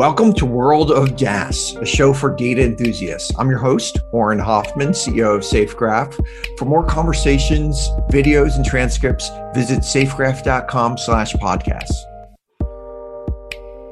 Welcome to World of DaaS, a show for data enthusiasts. I'm your host, Auren Hoffman, CEO of SafeGraph. For more conversations, videos, and transcripts, visit safegraph.com slash podcasts.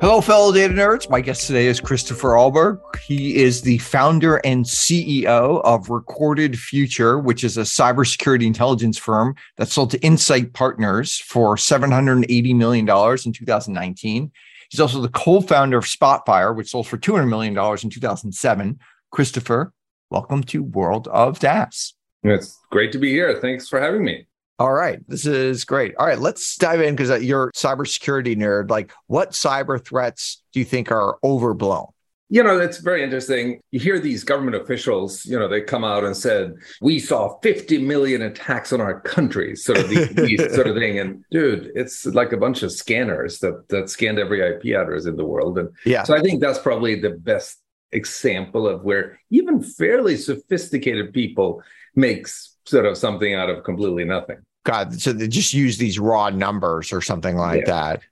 Hello, fellow data nerds. My guest today is Christopher Ahlberg. He is the founder and CEO of Recorded Future, which is a cybersecurity intelligence firm that sold to Insight Partners for $780 million in 2019. He's also the co-founder of Spotfire, which sold for $200 million in 2007. Christopher, welcome to World of DaaS. It's great to be here. Thanks for having me. All right, this is great. All right, let's dive in because uh, you're a cybersecurity nerd. Like, what cyber threats do you think are overblown? You know, it's very interesting. You hear these government officials, you know, they come out and said, we saw 50 million attacks on our country, sort of these, these sort of thing. And dude, it's like a bunch of scanners that that scanned every IP address in the world. And yeah. so I think that's probably the best example of where even fairly sophisticated people makes sort of something out of completely nothing. God, so they just use these raw numbers or something like yeah. that.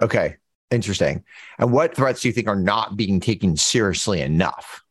Okay. Interesting. And what threats do you think are not being taken seriously enough?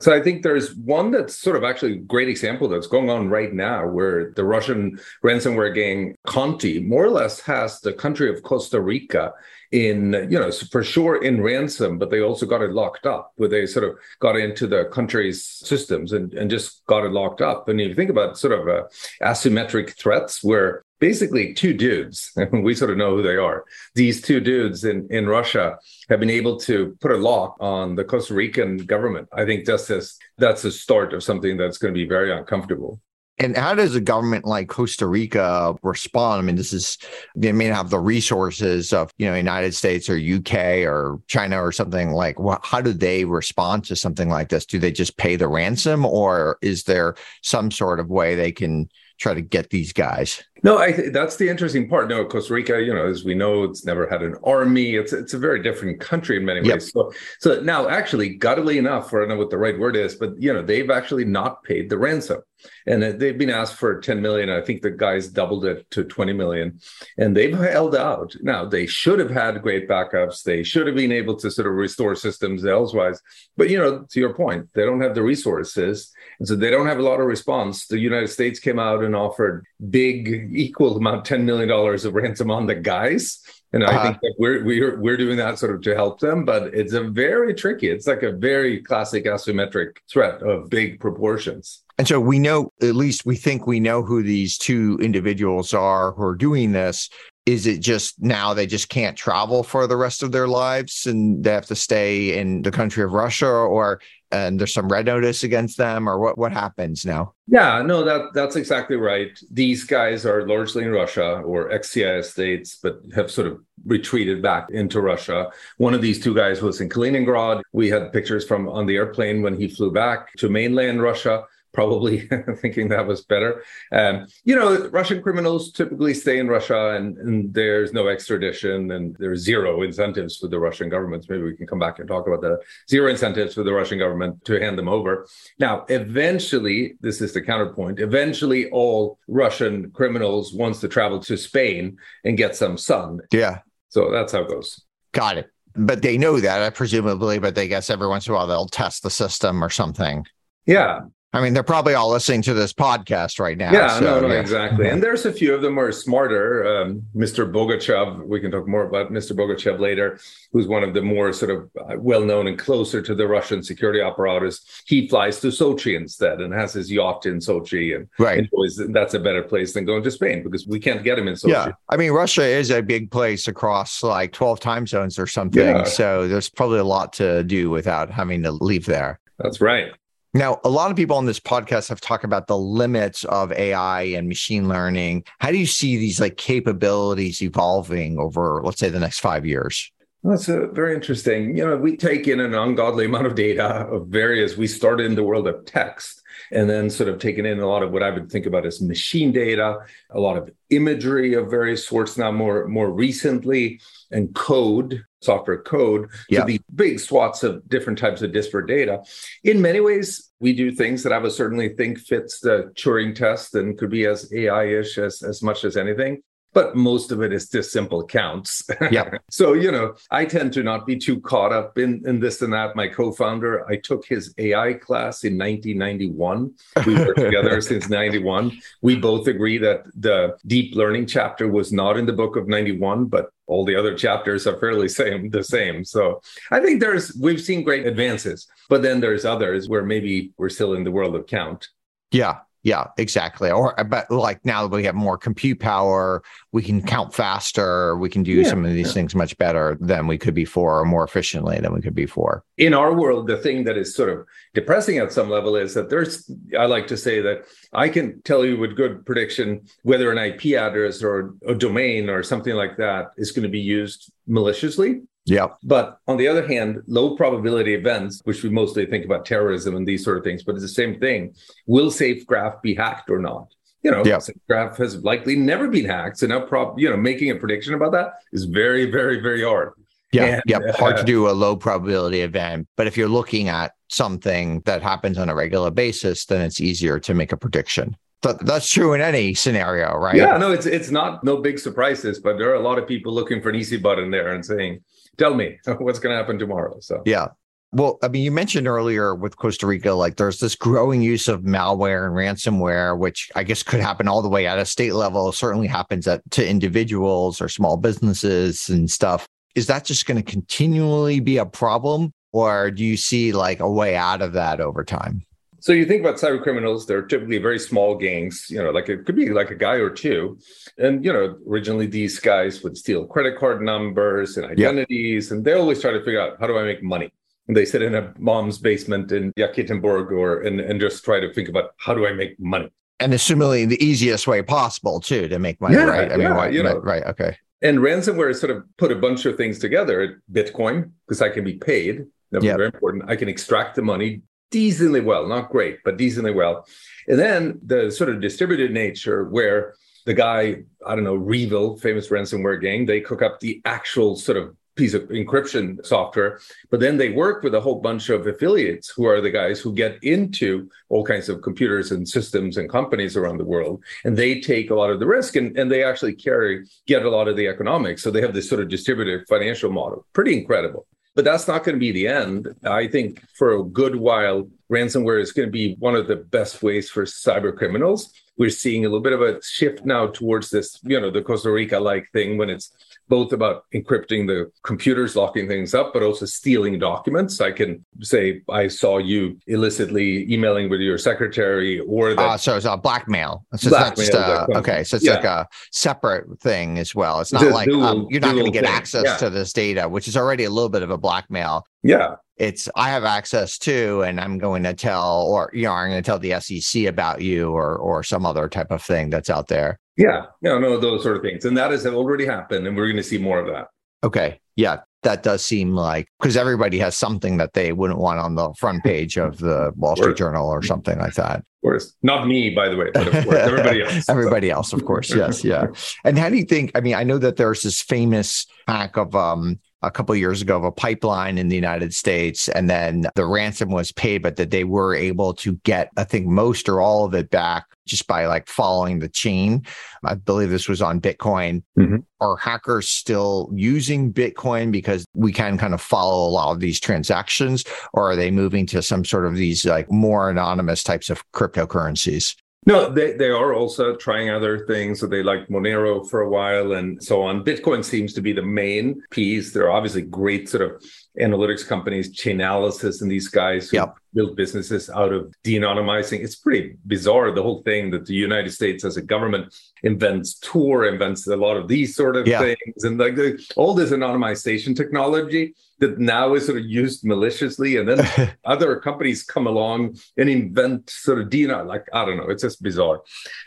So I think there's one that's sort of actually a great example that's going on right now where the Russian ransomware gang Conti more or less has the country of Costa Rica in, you know, for sure in ransom, but they also got it locked up where they sort of got into the country's systems and, and just got it locked up. And if you think about sort of uh, asymmetric threats where basically two dudes, we sort of know who they are. These two dudes in, in Russia have been able to put a lock on the Costa Rican government. I think that's that's the start of something that's going to be very uncomfortable. And how does a government like Costa Rica respond? I mean, this is they may not have the resources of you know United States or UK or China or something like. What how do they respond to something like this? Do they just pay the ransom, or is there some sort of way they can try to get these guys? No, I th- that's the interesting part. No, Costa Rica, you know, as we know, it's never had an army. It's it's a very different country in many ways. Yep. So so now, actually, guttily enough, or I don't know what the right word is, but you know, they've actually not paid the ransom, and they've been asked for 10 million. I think the guys doubled it to 20 million, and they've held out. Now they should have had great backups. They should have been able to sort of restore systems elsewise. But you know, to your point, they don't have the resources, and so they don't have a lot of response. The United States came out and offered big equal amount, ten million dollars of ransom on the guys. And uh-huh. I think that we're we're we're doing that sort of to help them, but it's a very tricky. It's like a very classic asymmetric threat of big proportions. And so we know, at least we think we know who these two individuals are who are doing this. Is it just now they just can't travel for the rest of their lives and they have to stay in the country of Russia, or and there's some red notice against them or what what happens now? Yeah no that that's exactly right. These guys are largely in russia or ex-cis states but have sort of retreated back into russia. One of these two guys was in kaliningrad. We had pictures from on the airplane when he flew back to mainland russia probably thinking that was better. Um, you know, Russian criminals typically stay in Russia and, and, there's no extradition and there's zero incentives for the Russian government. Maybe we can come back and talk about that. Zero incentives for the Russian government to hand them over. Now, eventually, this is the counterpoint, eventually all Russian criminals wants to travel to Spain and get some sun. Yeah. So that's how it goes. Got it. But they know that, I presumably, but they guess every once in a while they'll test the system or something. Yeah. I mean, they're probably all listening to this podcast right now. Yeah, so, no, no, yeah. exactly. And there's a few of them who are smarter. Um, Mr. Bogachev, we can talk more about Mr. Bogachev later, who's one of the more sort of uh, well known and closer to the Russian security apparatus. He flies to Sochi instead and has his yacht in Sochi. And right. enjoys, that's a better place than going to Spain because we can't get him in Sochi. Yeah. I mean, Russia is a big place across like 12 time zones or something. Yeah. So there's probably a lot to do without having to leave there. That's right. Now, a lot of people on this podcast have talked about the limits of AI and machine learning. How do you see these like capabilities evolving over, let's say, the next five years? That's a very interesting. You know, we take in an ungodly amount of data of various. We started in the world of text and then sort of taken in a lot of what I would think about as machine data, a lot of imagery of various sorts now more more recently, and code software code yeah. to these big swaths of different types of disparate data. In many ways, we do things that I would certainly think fits the Turing test and could be as AI-ish as, as much as anything. But most of it is just simple counts. Yeah. so, you know, I tend to not be too caught up in, in this and that. My co founder, I took his AI class in 1991. We worked together since 91. We both agree that the deep learning chapter was not in the book of 91, but all the other chapters are fairly same the same so i think there's we've seen great advances but then there's others where maybe we're still in the world of count yeah yeah, exactly. Or uh, but like now that we have more compute power, we can count faster. We can do yeah, some of these yeah. things much better than we could before, or more efficiently than we could before. In our world, the thing that is sort of depressing at some level is that there's. I like to say that I can tell you with good prediction whether an IP address or a domain or something like that is going to be used maliciously yeah. But on the other hand, low probability events, which we mostly think about terrorism and these sort of things, but it's the same thing. Will SafeGraph be hacked or not? You know, yep. SafeGraph has likely never been hacked. So now, prob- you know, making a prediction about that is very, very, very hard. Yeah, and, yeah, hard uh, to do a low probability event. But if you're looking at something that happens on a regular basis, then it's easier to make a prediction. But that's true in any scenario, right? Yeah, no, it's it's not no big surprises, but there are a lot of people looking for an easy button there and saying, tell me what's going to happen tomorrow. So yeah. Well, I mean, you mentioned earlier with Costa Rica, like there's this growing use of malware and ransomware, which I guess could happen all the way at a state level. Certainly happens at to individuals or small businesses and stuff. Is that just going to continually be a problem, or do you see like a way out of that over time? So you think about cyber criminals, they're typically very small gangs, you know, like it could be like a guy or two. And, you know, originally these guys would steal credit card numbers and identities, and they always try to figure out how do I make money? And they sit in a mom's basement in Yekaterinburg or and, and just try to think about how do I make money? And assuming the easiest way possible too to make money, yeah, right? I mean, why, you know, right, okay. And ransomware sort of put a bunch of things together. Bitcoin, because I can be paid. That's yep. very important. I can extract the money, decently well, not great, but decently well. And then the sort of distributed nature where the guy, I don't know, REvil, famous ransomware gang, they cook up the actual sort of piece of encryption software, but then they work with a whole bunch of affiliates who are the guys who get into all kinds of computers and systems and companies around the world. And they take a lot of the risk and, and they actually carry, get a lot of the economics. So they have this sort of distributed financial model. Pretty incredible. But that's not going to be the end. I think for a good while, ransomware is going to be one of the best ways for cyber criminals. We're seeing a little bit of a shift now towards this, you know, the Costa Rica like thing when it's both about encrypting the computers, locking things up, but also stealing documents. I can say I saw you illicitly emailing with your secretary, or that. Uh, so it's a blackmail. So blackmail it's not just okay. So it's yeah. like a separate thing as well. It's not it's like dual, um, you're not going to get thing. access yeah. to this data, which is already a little bit of a blackmail. Yeah it's I have access to, and I'm going to tell, or you know, I'm going to tell the SEC about you, or or some other type of thing that's out there. Yeah, no, no, those sort of things, and that has already happened, and we're going to see more of that. Okay, yeah, that does seem like because everybody has something that they wouldn't want on the front page of the Wall Street Journal or something like that. Of course, not me, by the way, but of course, everybody else. everybody else, of course, yes, yeah. And how do you think? I mean, I know that there's this famous hack of um a couple of years ago of a pipeline in the United States, and then the ransom was paid, but that they were able to get, I think, most or all of it back just by like following the chain. I believe this was on Bitcoin. Mm-hmm. Are hackers still using Bitcoin because we can kind of follow a lot of these transactions, or are they moving to some sort of these like more anonymous types of cryptocurrencies? No, they, they are also trying other things. So they like Monero for a while and so on. Bitcoin seems to be the main piece. There are obviously great sort of analytics companies, Chainalysis, and these guys who yep. build businesses out of de-anonymizing. It's pretty bizarre, the whole thing that the United States as a government invents Tor, invents a lot of these sort of yeah. things. And like the, all this anonymization technology that now is sort of used maliciously. And then other companies come along and invent sort of Dina, like, I don't know, it's just bizarre.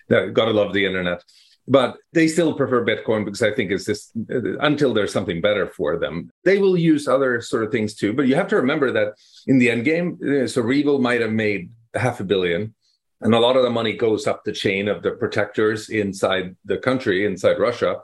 Gotta love the internet. But they still prefer Bitcoin because I think it's just until there's something better for them. They will use other sort of things too. But you have to remember that in the end game, uh, so REvil might have made half a billion. And a lot of the money goes up the chain of the protectors inside the country, inside Russia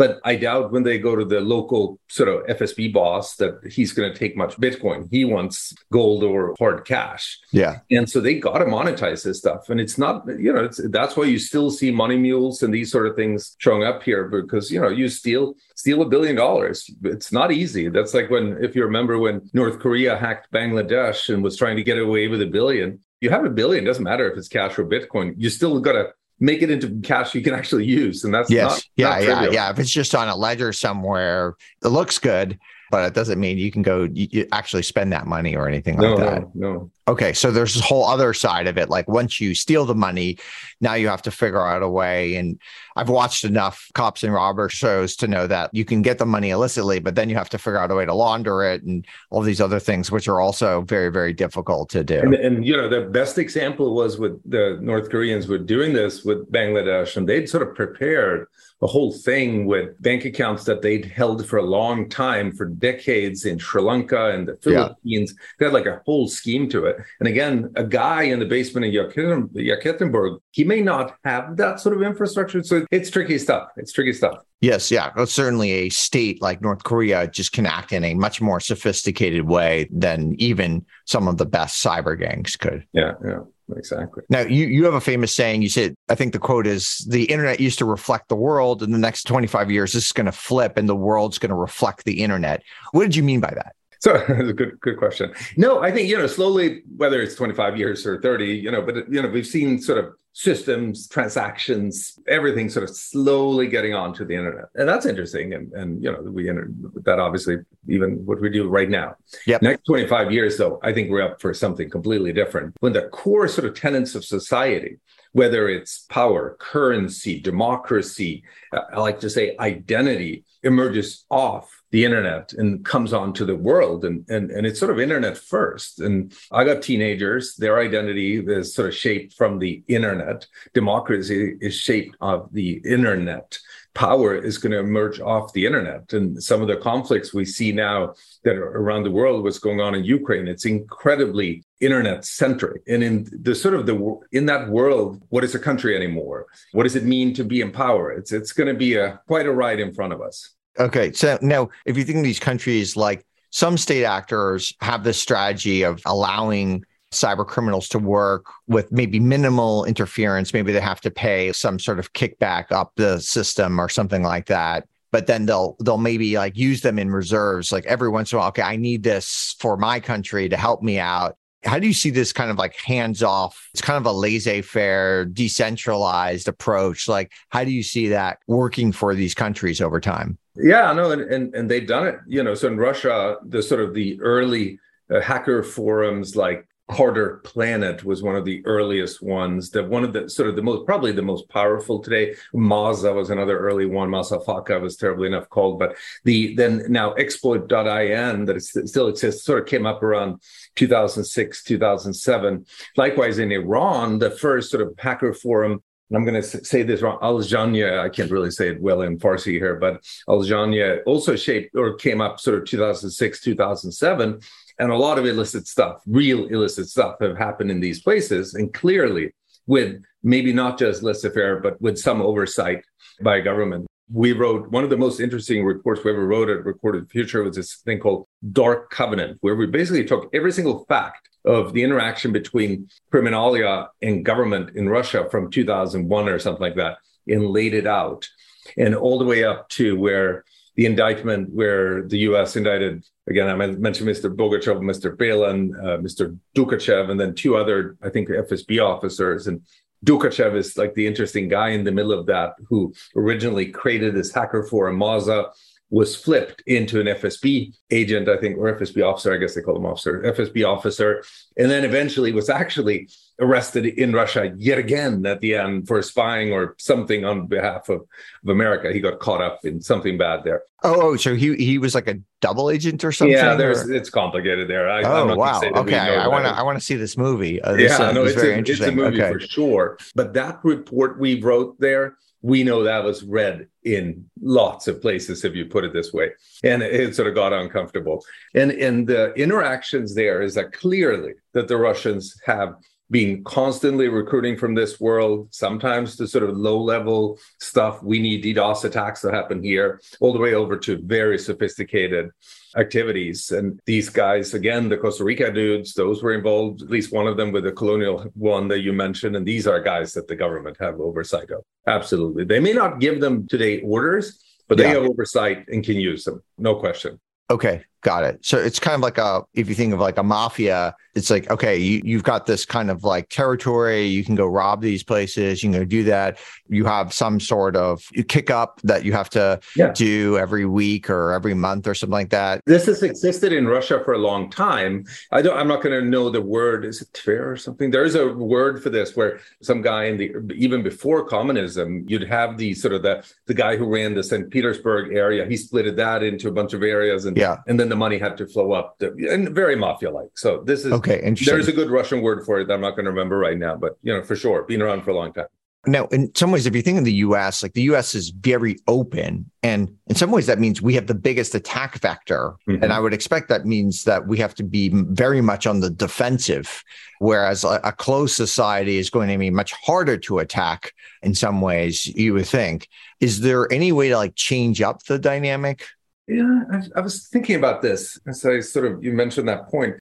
But I doubt when they go to the local sort of FSB boss that he's going to take much Bitcoin. He wants gold or hard cash. Yeah. And so they got to monetize this stuff. And it's not, you know, it's, that's why you still see money mules and these sort of things showing up here because, you know, you steal steal a billion dollars. It's not easy. That's like when, if you remember when North Korea hacked Bangladesh and was trying to get away with a billion, you have a billion, doesn't matter if it's cash or Bitcoin. You still got to make it into cash you can actually use. And that's yes, not, yeah, not yeah, yeah. If it's just on a ledger somewhere, it looks good, but it doesn't mean you can go you, you actually spend that money or anything like no, that. No, no. Okay, so there's this whole other side of it. Like once you steal the money, now you have to figure out a way. And I've watched enough cops and robbers shows to know that you can get the money illicitly, but then you have to figure out a way to launder it and all these other things, which are also very, very difficult to do. And, and you know, the best example was with the North Koreans were doing this with Bangladesh, and they'd sort of prepared a whole thing with bank accounts that they'd held for a long time for decades in Sri Lanka and the Philippines. Yeah. They had like a whole scheme to it. And again, a guy in the basement of Yekaterinburg, he may not have that sort of infrastructure. So it's tricky stuff. It's tricky stuff. Yes, yeah. Well, certainly a state like North Korea just can act in a much more sophisticated way than even some of the best cyber gangs could. Yeah, yeah exactly. Now, you, you have a famous saying. You said, I think the quote is the internet used to reflect the world. In the next 25 years, this is going to flip and the world's going to reflect the internet. What did you mean by that? So that's a good good question. No, I think you know slowly, whether it's 25 years or 30, you know, but you know we've seen sort of systems, transactions, everything sort of slowly getting onto the internet, and that's interesting. And and you know we enter that obviously even what we do right now. Yeah. Next 25 years, though, I think we're up for something completely different. When the core sort of tenets of society whether it's power, currency, democracy, uh, I like to say identity emerges off the internet and comes onto the world and, and and it's sort of internet first. And i got teenagers their identity is sort of shaped from the internet. Democracy is shaped of the internet. Power is going to emerge off the internet. And some of the conflicts we see now that are around the world what's going on in ukraine it's incredibly internet centric. And in the sort of the in that world what is a country anymore? What does it mean to be in power? It's it's going to be a quite a ride in front of us Okay. So now, if you think of these countries, like some state actors have this strategy of allowing cyber criminals to work with maybe minimal interference. Maybe they have to pay some sort of kickback up the system or something like that. But then they'll they'll maybe like use them in reserves, like every once in a while. Okay, I need this for my country to help me out. How do you see this kind of like hands off? It's kind of a laissez faire, decentralized approach. Like, how do you see that working for these countries over time? Yeah, no, and, and and they've done it. You know, so in Russia, the sort of the early uh, hacker forums like CarderPlanet was one of the earliest ones. That one of the sort of the most probably the most powerful today. Maza was another early one. Mazafaka was terribly enough called, but the then now exploit.in that still exists sort of came up around 2006, 2007. Likewise in Iran, the first sort of hacker forum and I'm going to say this wrong, Aljanya, I can't really say it well in Farsi here, but Aljanya also shaped or came up sort of 2006, 2007. And a lot of illicit stuff, real illicit stuff, have happened in these places. And clearly, with maybe not just laissez faire, but with some oversight by government. We wrote one of the most interesting reports we ever wrote at Recorded Future was this thing called Dark Covenant, where we basically took every single fact of the interaction between Criminalia and government in Russia from 2001 or something like that and laid it out. And all the way up to where the indictment, where the US indicted, again, I mentioned Mr. Bogachev, Mr. Belan, uh, Mr. Dokuchaev, and then two other, I think, FSB officers. And Dokuchaev is like the interesting guy in the middle of that who originally created this hacker for Maza was flipped into an FSB agent, I think, or FSB officer, I guess they call them officer, FSB officer, and then eventually was actually arrested in Russia yet again at the end for spying or something on behalf of, of America. He got caught up in something bad there. Oh, oh, so he he was like a double agent or something? Yeah, there's or? it's complicated there. I, oh wow, okay. I want to I want to see this movie. Uh, this, yeah, uh, no, it's very a, interesting. It's a movie okay. for sure. But that report we wrote there we know that was read in lots of places if you put it this way. And it sort of got uncomfortable. And and the interactions there is that clearly that the russians have being constantly recruiting from this world, sometimes to sort of low level stuff. We need DDoS attacks that happen here, all the way over to very sophisticated activities. And these guys, again, the Costa Rica dudes, those were involved, at least one of them with the colonial one that you mentioned. And these are guys that the government have oversight of. Absolutely. They may not give them today orders, but they yeah. have oversight and can use them. No question. Okay, got it. So it's kind of like a if you think of like a mafia, it's like okay, you you've got this kind of like territory. You can go rob these places. You can go do that. You have some sort of kick up that you have to yeah. do every week or every month or something like that. This has existed in Russia for a long time. I don't. I'm not going to know the word. Is it fair or something? There is a word for this where some guy in the even before communism, you'd have the sort of the the guy who ran the St. Petersburg area. He splitted that into a bunch of areas, and yeah, and then the money had to flow up, to, and very mafia-like. So this is okay. Interesting. There's a good Russian word for it that I'm not going to remember right now, but you know for sure, been around for a long time. Now, in some ways, if you think of the US, like the US is very open. And in some ways, that means we have the biggest attack vector. Mm-hmm. And I would expect that means that we have to be very much on the defensive, whereas a, a closed society is going to be much harder to attack in some ways, you would think. Is there any way to like change up the dynamic? Yeah, I, I, was thinking about this as I sort of you mentioned that point.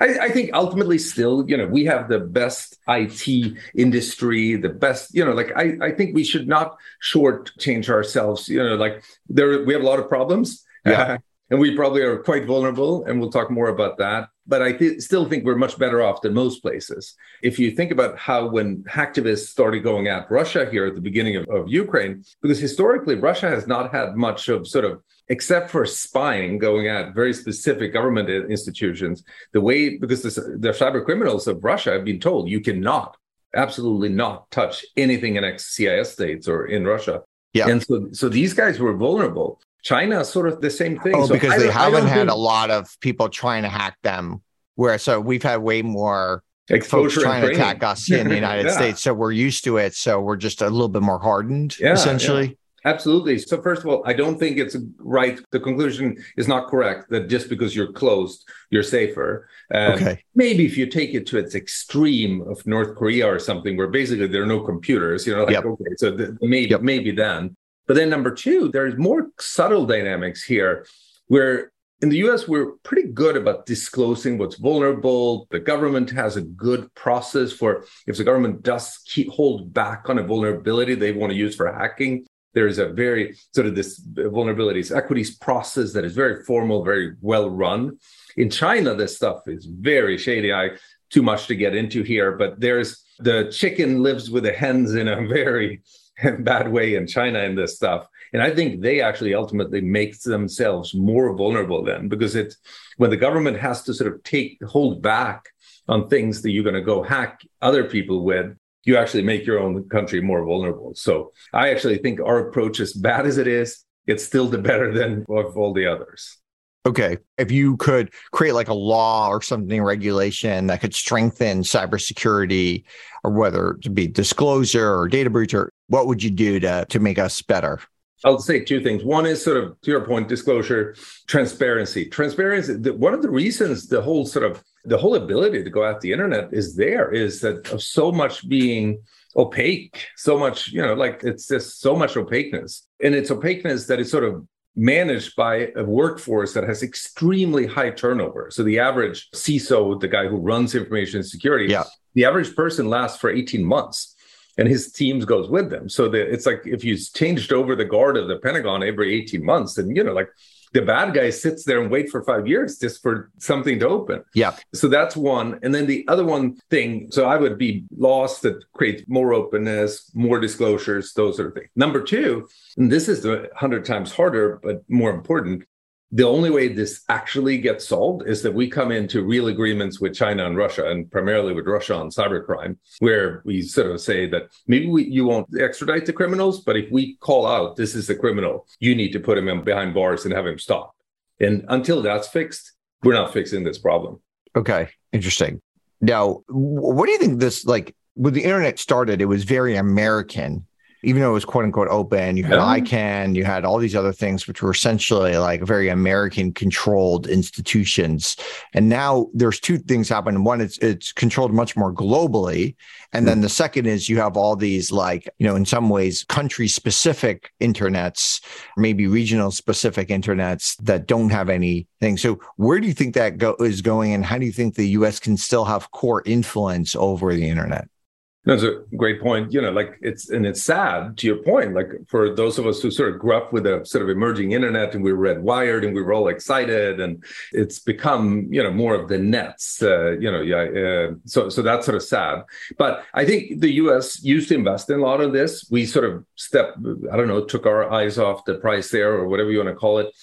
I, I, think ultimately, still, you know, we have the best IT industry, the best, you know, like I, I think we should not shortchange ourselves. You know, like there we have a lot of problems. Yeah. Uh, and we probably are quite vulnerable, and we'll talk more about that. But I th- still think we're much better off than most places. If you think about how when hacktivists started going at Russia here at the beginning of, of Ukraine, because historically Russia has not had much of sort of except for spying going at very specific government institutions, the way because the, the cyber criminals of Russia have been told you cannot, absolutely not touch anything in ex-CIS states or in Russia. Yeah. And so, so these guys were vulnerable. China, sort of the same thing. Oh, so because they haven't had think... a lot of people trying to hack them. Where so we've had way more exposure trying to attack us in the United yeah. States. So we're used to it. So we're just a little bit more hardened, yeah, essentially. Absolutely. So, first of all, I don't think it's right. The conclusion is not correct that just because you're closed, you're safer. Um, okay. Maybe if you take it to its extreme of North Korea or something, where basically there are no computers, you know, like, yep. okay, so the, maybe, yep. maybe then. But then, number two, there's more subtle dynamics here where in the US, we're pretty good about disclosing what's vulnerable. The government has a good process for if the government does keep hold back on a vulnerability they want to use for hacking, there's a very sort of this vulnerabilities equities process that is very formal, very well run. In China, this stuff is very shady. I too much to get into here, but there's the chicken lives with the hens in a very bad way in China and this stuff. And I think they actually ultimately make themselves more vulnerable then because it's when the government has to sort of take hold back on things that you're going to go hack other people with, you actually make your own country more vulnerable. So I actually think our approach, as bad as it is, it's still the better than of all the others. Okay. If you could create like a law or something regulation that could strengthen cybersecurity or whether to be disclosure or data breach or what would you do to to make us better? I'll say two things. One is sort of to your point, disclosure, transparency. Transparency. The, one of the reasons the whole sort of the whole ability to go out the internet is there is that of so much being opaque, so much you know, like it's just so much opaqueness, and it's opaqueness that is sort of managed by a workforce that has extremely high turnover. So the average CISO, the guy who runs information security, yeah. the average person lasts for 18 months and his teams goes with them. So that it's like if you changed over the guard of the Pentagon every 18 months, then you know, like the bad guy sits there and wait for five years just for something to open. Yeah. So that's one. And then the other one thing, so I would be lost that creates more openness, more disclosures, those sort of things. Number two, and this is a hundred times harder, but more important, the only way this actually gets solved is that we come into real agreements with China and Russia, and primarily with Russia on cybercrime, where we sort of say that maybe we, you won't extradite the criminals, but if we call out this is a criminal, you need to put him in behind bars and have him stop. And until that's fixed, we're not fixing this problem. Okay, interesting. Now, what do you think this like when the internet started? It was very American even though it was quote unquote open, you had yeah. ICANN, you had all these other things, which were essentially like very American controlled institutions. And now there's two things happening. One, it's it's controlled much more globally. And then hmm. the second is you have all these like, you know, in some ways country specific internets, maybe regional specific internets that don't have anything. So where do you think that go- is going and how do you think the US can still have core influence over the internet? That's a great point. You know, like it's and it's sad to your point. Like for those of us who sort of grew up with a sort of emerging internet and we were read Wired and we were all excited, and it's become you know more of the nets. Uh, you know, yeah. Uh, so so that's sort of sad. But I think the U.S. used to invest in a lot of this. We sort of step. I don't know, took our eyes off the price there or whatever you want to call it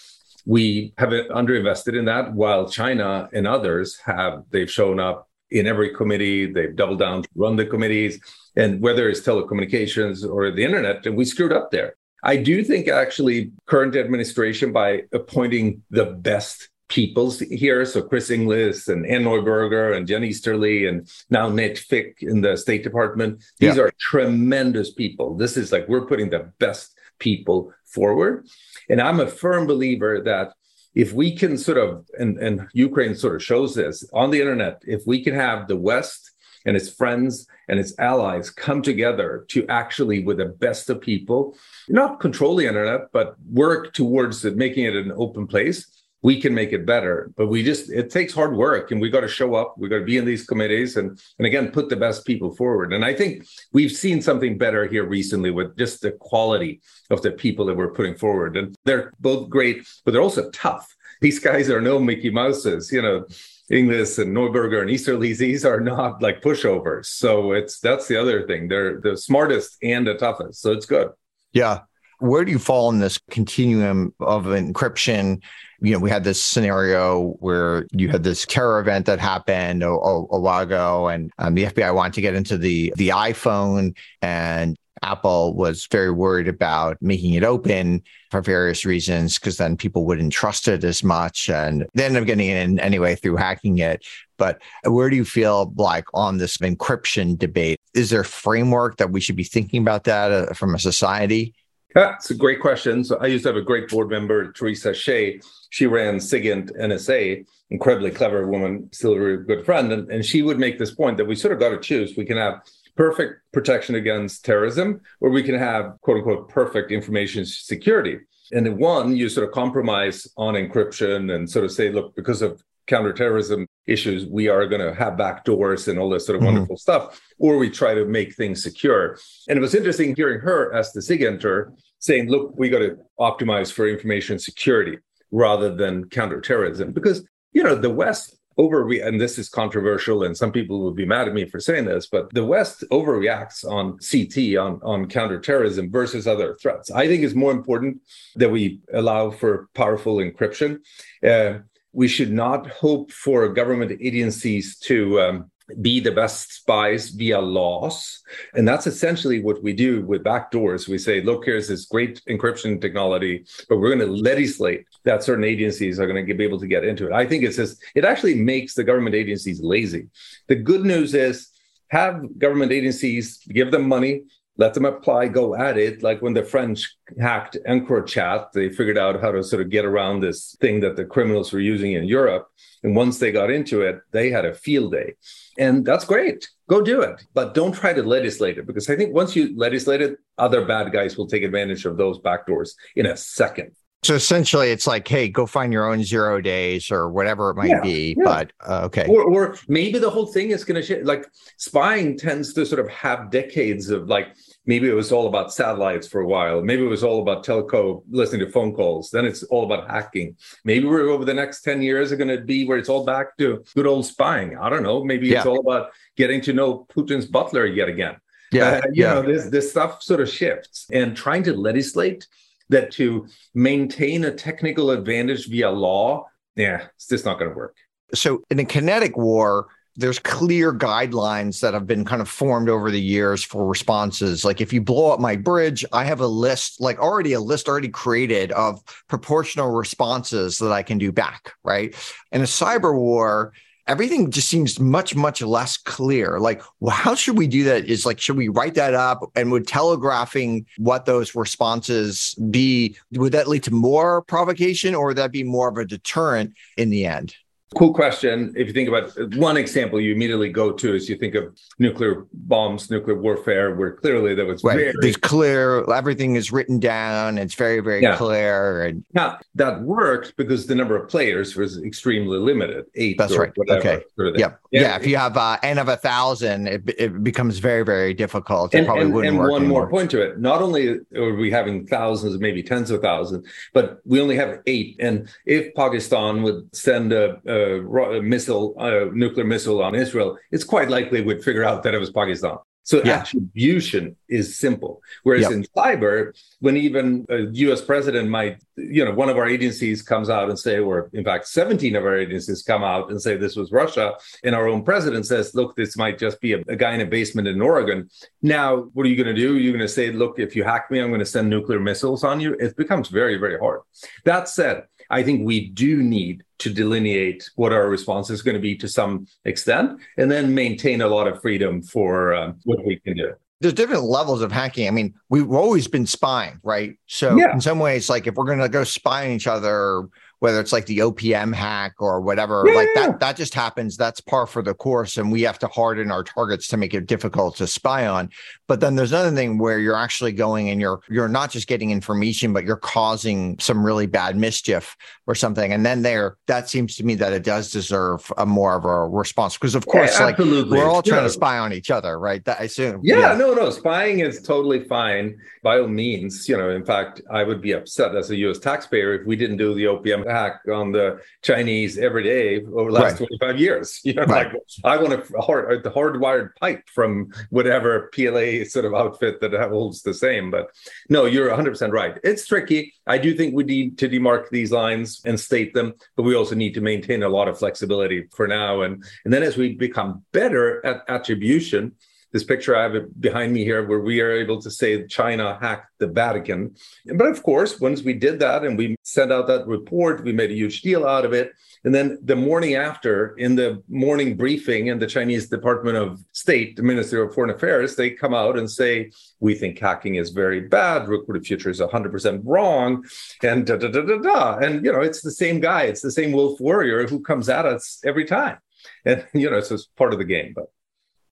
we have underinvested in that while china and others have they've shown up in every committee. They've doubled down to run the committees, and whether it's telecommunications or the internet, and we screwed up there. I do think actually current administration by appointing the best people here. So Chris Inglis and Anne Neuberger and Jen Easterly and now Nate Fick in the State Department. These yeah. are tremendous people. This is like we're putting the best people forward. And I'm a firm believer that if we can sort of, and, and Ukraine sort of shows this on the internet, if we can have the West and its friends and its allies come together to actually, with the best of people, not control the internet, but work towards making it an open place, we can make it better. But we just, it takes hard work and we got to show up. We got to be in these committees and, and again, put the best people forward. And I think we've seen something better here recently with just the quality of the people that we're putting forward. And they're both great, but they're also tough. These guys are no Mickey Mouses, you know. Inglis and Neuberger and Easterly, these are not like pushovers. So it's that's the other thing. They're the smartest and the toughest. So it's good. Yeah. Where do you fall in this continuum of encryption you know, we had this scenario where you had this terror event that happened a, a, a while ago, and um, the FBI wanted to get into the the iPhone, and Apple was very worried about making it open for various reasons because then people wouldn't trust it as much, and they ended up getting in anyway through hacking it. But where do you feel like on this encryption debate? Is there a framework that we should be thinking about that uh, from a society? That's a great question. So I used to have a great board member, Teresa Shea. She ran SIGINT NSA, incredibly clever woman, still a really good friend. And, and she would make this point that we sort of got to choose. We can have perfect protection against terrorism, or we can have quote unquote perfect information security. And in one, you sort of compromise on encryption and sort of say, look, because of counterterrorism issues, we are going to have backdoors and all this sort of mm-hmm. wonderful stuff, or we try to make things secure. And it was interesting hearing her as the SIGINTer saying, look, we got to optimize for information security rather than counterterrorism. Because, you know, the West over and this is controversial and some people will be mad at me for saying this but the west overreacts on ct on, on counterterrorism versus other threats i think it's more important that we allow for powerful encryption uh, we should not hope for government agencies to um, be the best spies via laws. And that's essentially what we do with backdoors. We say, look, here's this great encryption technology, but we're going to legislate that certain agencies are going to be able to get into it. I think it's just, it actually makes the government agencies lazy. The good news is have government agencies give them money let them apply, go at it. Like when the French hacked EncroChat, they figured out how to sort of get around this thing that the criminals were using in Europe. And once they got into it, they had a field day. And that's great. Go do it. But don't try to legislate it because I think once you legislate it, other bad guys will take advantage of those backdoors in a second. So essentially, it's like, hey, go find your own zero days or whatever it might yeah, be. Yeah. But uh, okay. Or, or maybe the whole thing is going to like spying tends to sort of have decades of like maybe it was all about satellites for a while. Maybe it was all about telco, listening to phone calls. Then it's all about hacking. Maybe we're over the next 10 years are going to be where it's all back to good old spying. I don't know. Maybe yeah. it's all about getting to know Putin's butler yet again. Yeah. Uh, you yeah. know, this, this stuff sort of shifts and trying to legislate that to maintain a technical advantage via law, yeah, it's just not going to work. So in a kinetic war, there's clear guidelines that have been kind of formed over the years for responses. Like if you blow up my bridge, I have a list, like already a list already created of proportional responses that I can do back, right? In a cyber war, everything just seems much, much less clear. Like, well, how should we do that? Is like, should we write that up and would telegraphing what those responses be, would that lead to more provocation or would that be more of a deterrent in the end? Cool question. If you think about one example, you immediately go to is you think of nuclear bombs, nuclear warfare, where clearly that was right. Very, clear. Everything is written down. It's very, very yeah. clear. And yeah, that worked because the number of players was extremely limited. Eight. That's right. Whatever, okay. Sort of yeah. yeah. yeah. If you have uh, n of a thousand, it, it becomes very, very difficult. It and, probably and, wouldn't and work. one anymore. more point to it. Not only are we having thousands, maybe tens of thousands, but we only have eight. And if Pakistan would send a, a Uh, a uh, missile, a nuclear missile on Israel, it's quite likely we'd figure out that it was Pakistan. So yeah. attribution is simple. Whereas yep. in cyber, when even a US president might, you know, one of our agencies comes out and say, or in fact, 17 of our agencies come out and say this was Russia, and our own president says, look, this might just be a, a guy in a basement in Oregon. Now, what are you going to do? You're going to say, look, if you hack me, I'm going to send nuclear missiles on you. It becomes very, very hard. That said, I think we do need to delineate what our response is going to be to some extent, and then maintain a lot of freedom for um, what we can do there's different levels of hacking. I mean, we've always been spying, right? So yeah. in some ways, like if we're going to go spy on each other, whether it's like the OPM hack or whatever, yeah. like that, that just happens. That's par for the course. And we have to harden our targets to make it difficult to spy on. But then there's another thing where you're actually going and you're, you're not just getting information, but you're causing some really bad mischief or something. And then there, that seems to me that it does deserve a more of a response. Because of course, yeah, like we're all trying yeah. to spy on each other, right? That I assume. Yeah, no, no. Spying is totally fine by all means. You know, in fact, I would be upset as a US taxpayer if we didn't do the OPM hack on the Chinese every day over the last right. 25 years. You know, right. like I want a hard uh, the hardwired pipe from whatever PLA sort of outfit that holds the same. But no, you're 100% right. It's tricky. I do think we need to demark these lines and state them, but we also need to maintain a lot of flexibility for now. And and then as we become better at attribution, this picture I have behind me here, where we are able to say China hacked the Vatican. But of course, once we did that and we sent out that report, we made a huge deal out of it. And then the morning after, in the morning briefing in the Chinese Department of State, the Ministry of Foreign Affairs, they come out and say, we think hacking is very bad. Recorded Future is 100% wrong. And da, da, da, da, da. And, you know, it's the same guy. It's the same wolf warrior who comes at us every time. And, you know, it's part of the game. But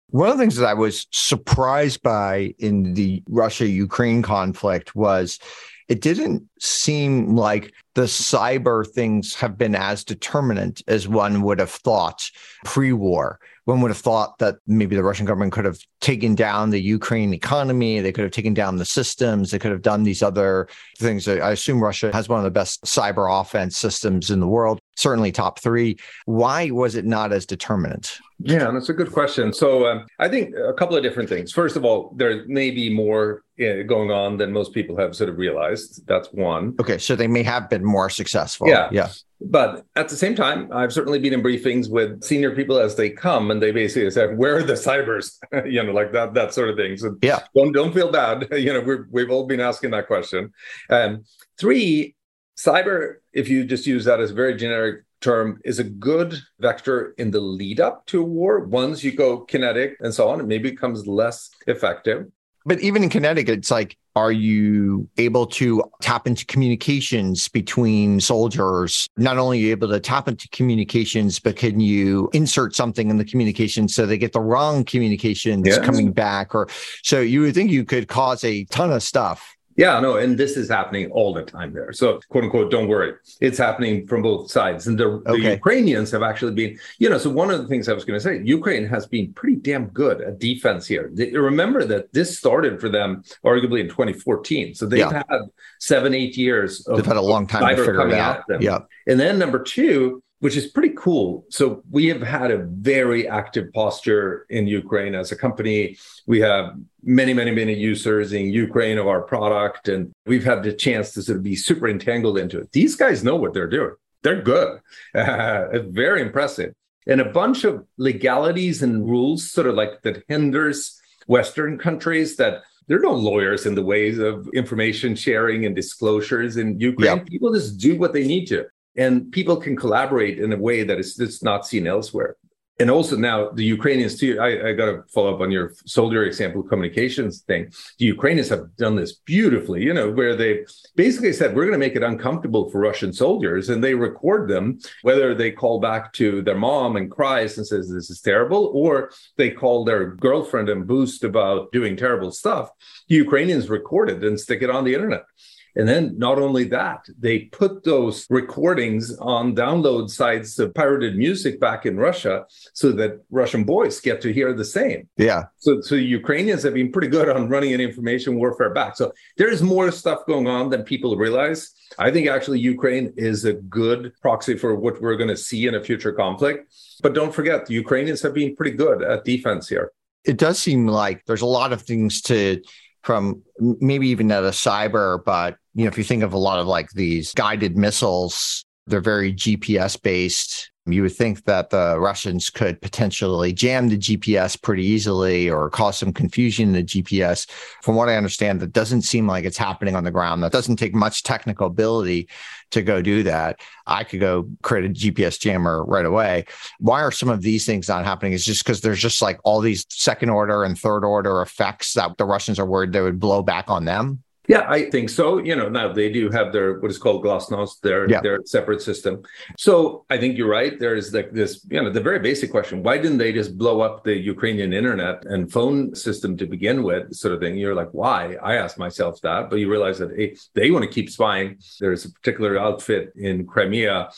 one of the things that I was surprised by in the Russia Ukraine conflict was it didn't seem like the cyber things have been as determinant as one would have thought pre war. One would have thought that maybe the Russian government could have taken down the Ukraine economy, they could have taken down the systems, they could have done these other things. I assume Russia has one of the best cyber offense systems in the world, certainly top three. Why was it not as determinant? Yeah, that's a good question. So um, I think a couple of different things. First of all, there may be more uh, going on than most people have sort of realized. That's one. Okay, so they may have been more successful. Yeah, yeah. But at the same time, I've certainly been in briefings with senior people as they come, and they basically said, "Where are the cybers?" you know, like that, that sort of thing. So yeah, don't don't feel bad. you know, we've we've all been asking that question. Um, three, cyber. If you just use that as a very generic term is a good vector in the lead up to a war. Once you go kinetic and so on, it maybe becomes less effective. But even in kinetic, it's like, are you able to tap into communications between soldiers? Not only are you able to tap into communications, but can you insert something in the communication so they get the wrong communications yes. coming back? Or so you would think you could cause a ton of stuff yeah, no, and this is happening all the time there. So, quote unquote, don't worry. It's happening from both sides. And the, okay. the Ukrainians have actually been, you know, so one of the things I was going to say, Ukraine has been pretty damn good at defense here. They, remember that this started for them arguably in 2014. So they've yeah. had seven, eight years of, they've had a long time to figure it out. Yeah. And then number two, which is pretty cool. So we have had a very active posture in Ukraine as a company. We have many, many, many users in Ukraine of our product, and we've had the chance to sort of be super entangled into it. These guys know what they're doing. They're good. Uh, very impressive. And a bunch of legalities and rules sort of like that hinders Western countries that there are no lawyers in the ways of information sharing and disclosures in Ukraine. Yep. People just do what they need to and people can collaborate in a way that is just not seen elsewhere. and also now the Ukrainians too. I, I got to follow up on your soldier example communications thing. The Ukrainians have done this beautifully, you know, where they basically said we're going to make it uncomfortable for Russian soldiers, and they record them whether they call back to their mom and cries and says this is terrible, or they call their girlfriend and boost about doing terrible stuff. The Ukrainians record it and stick it on the internet. And then not only that, they put those recordings on download sites of pirated music back in Russia so that Russian boys get to hear the same. Yeah. So, so Ukrainians have been pretty good on running an information warfare back. So there's more stuff going on than people realize. I think actually Ukraine is a good proxy for what we're going to see in a future conflict. But don't forget, the Ukrainians have been pretty good at defense here. It does seem like there's a lot of things to from maybe even at a cyber, but you know, if you think of a lot of like these guided missiles, they're very GPS based. You would think that the Russians could potentially jam the GPS pretty easily or cause some confusion in the GPS. From what I understand, that doesn't seem like it's happening on the ground. That doesn't take much technical ability to go do that. I could go create a GPS jammer right away. Why are some of these things not happening? Is just because there's just like all these second order and third order effects that the Russians are worried they would blow back on them? Yeah, I think so. You know, now they do have their what is called GLONASS, their yeah. their separate system. So I think you're right. There's like this, you know, the very basic question: Why didn't they just blow up the Ukrainian internet and phone system to begin with, sort of thing? You're like, why? I asked myself that, but you realize that hey, they want to keep spying. There's a particular outfit in Crimea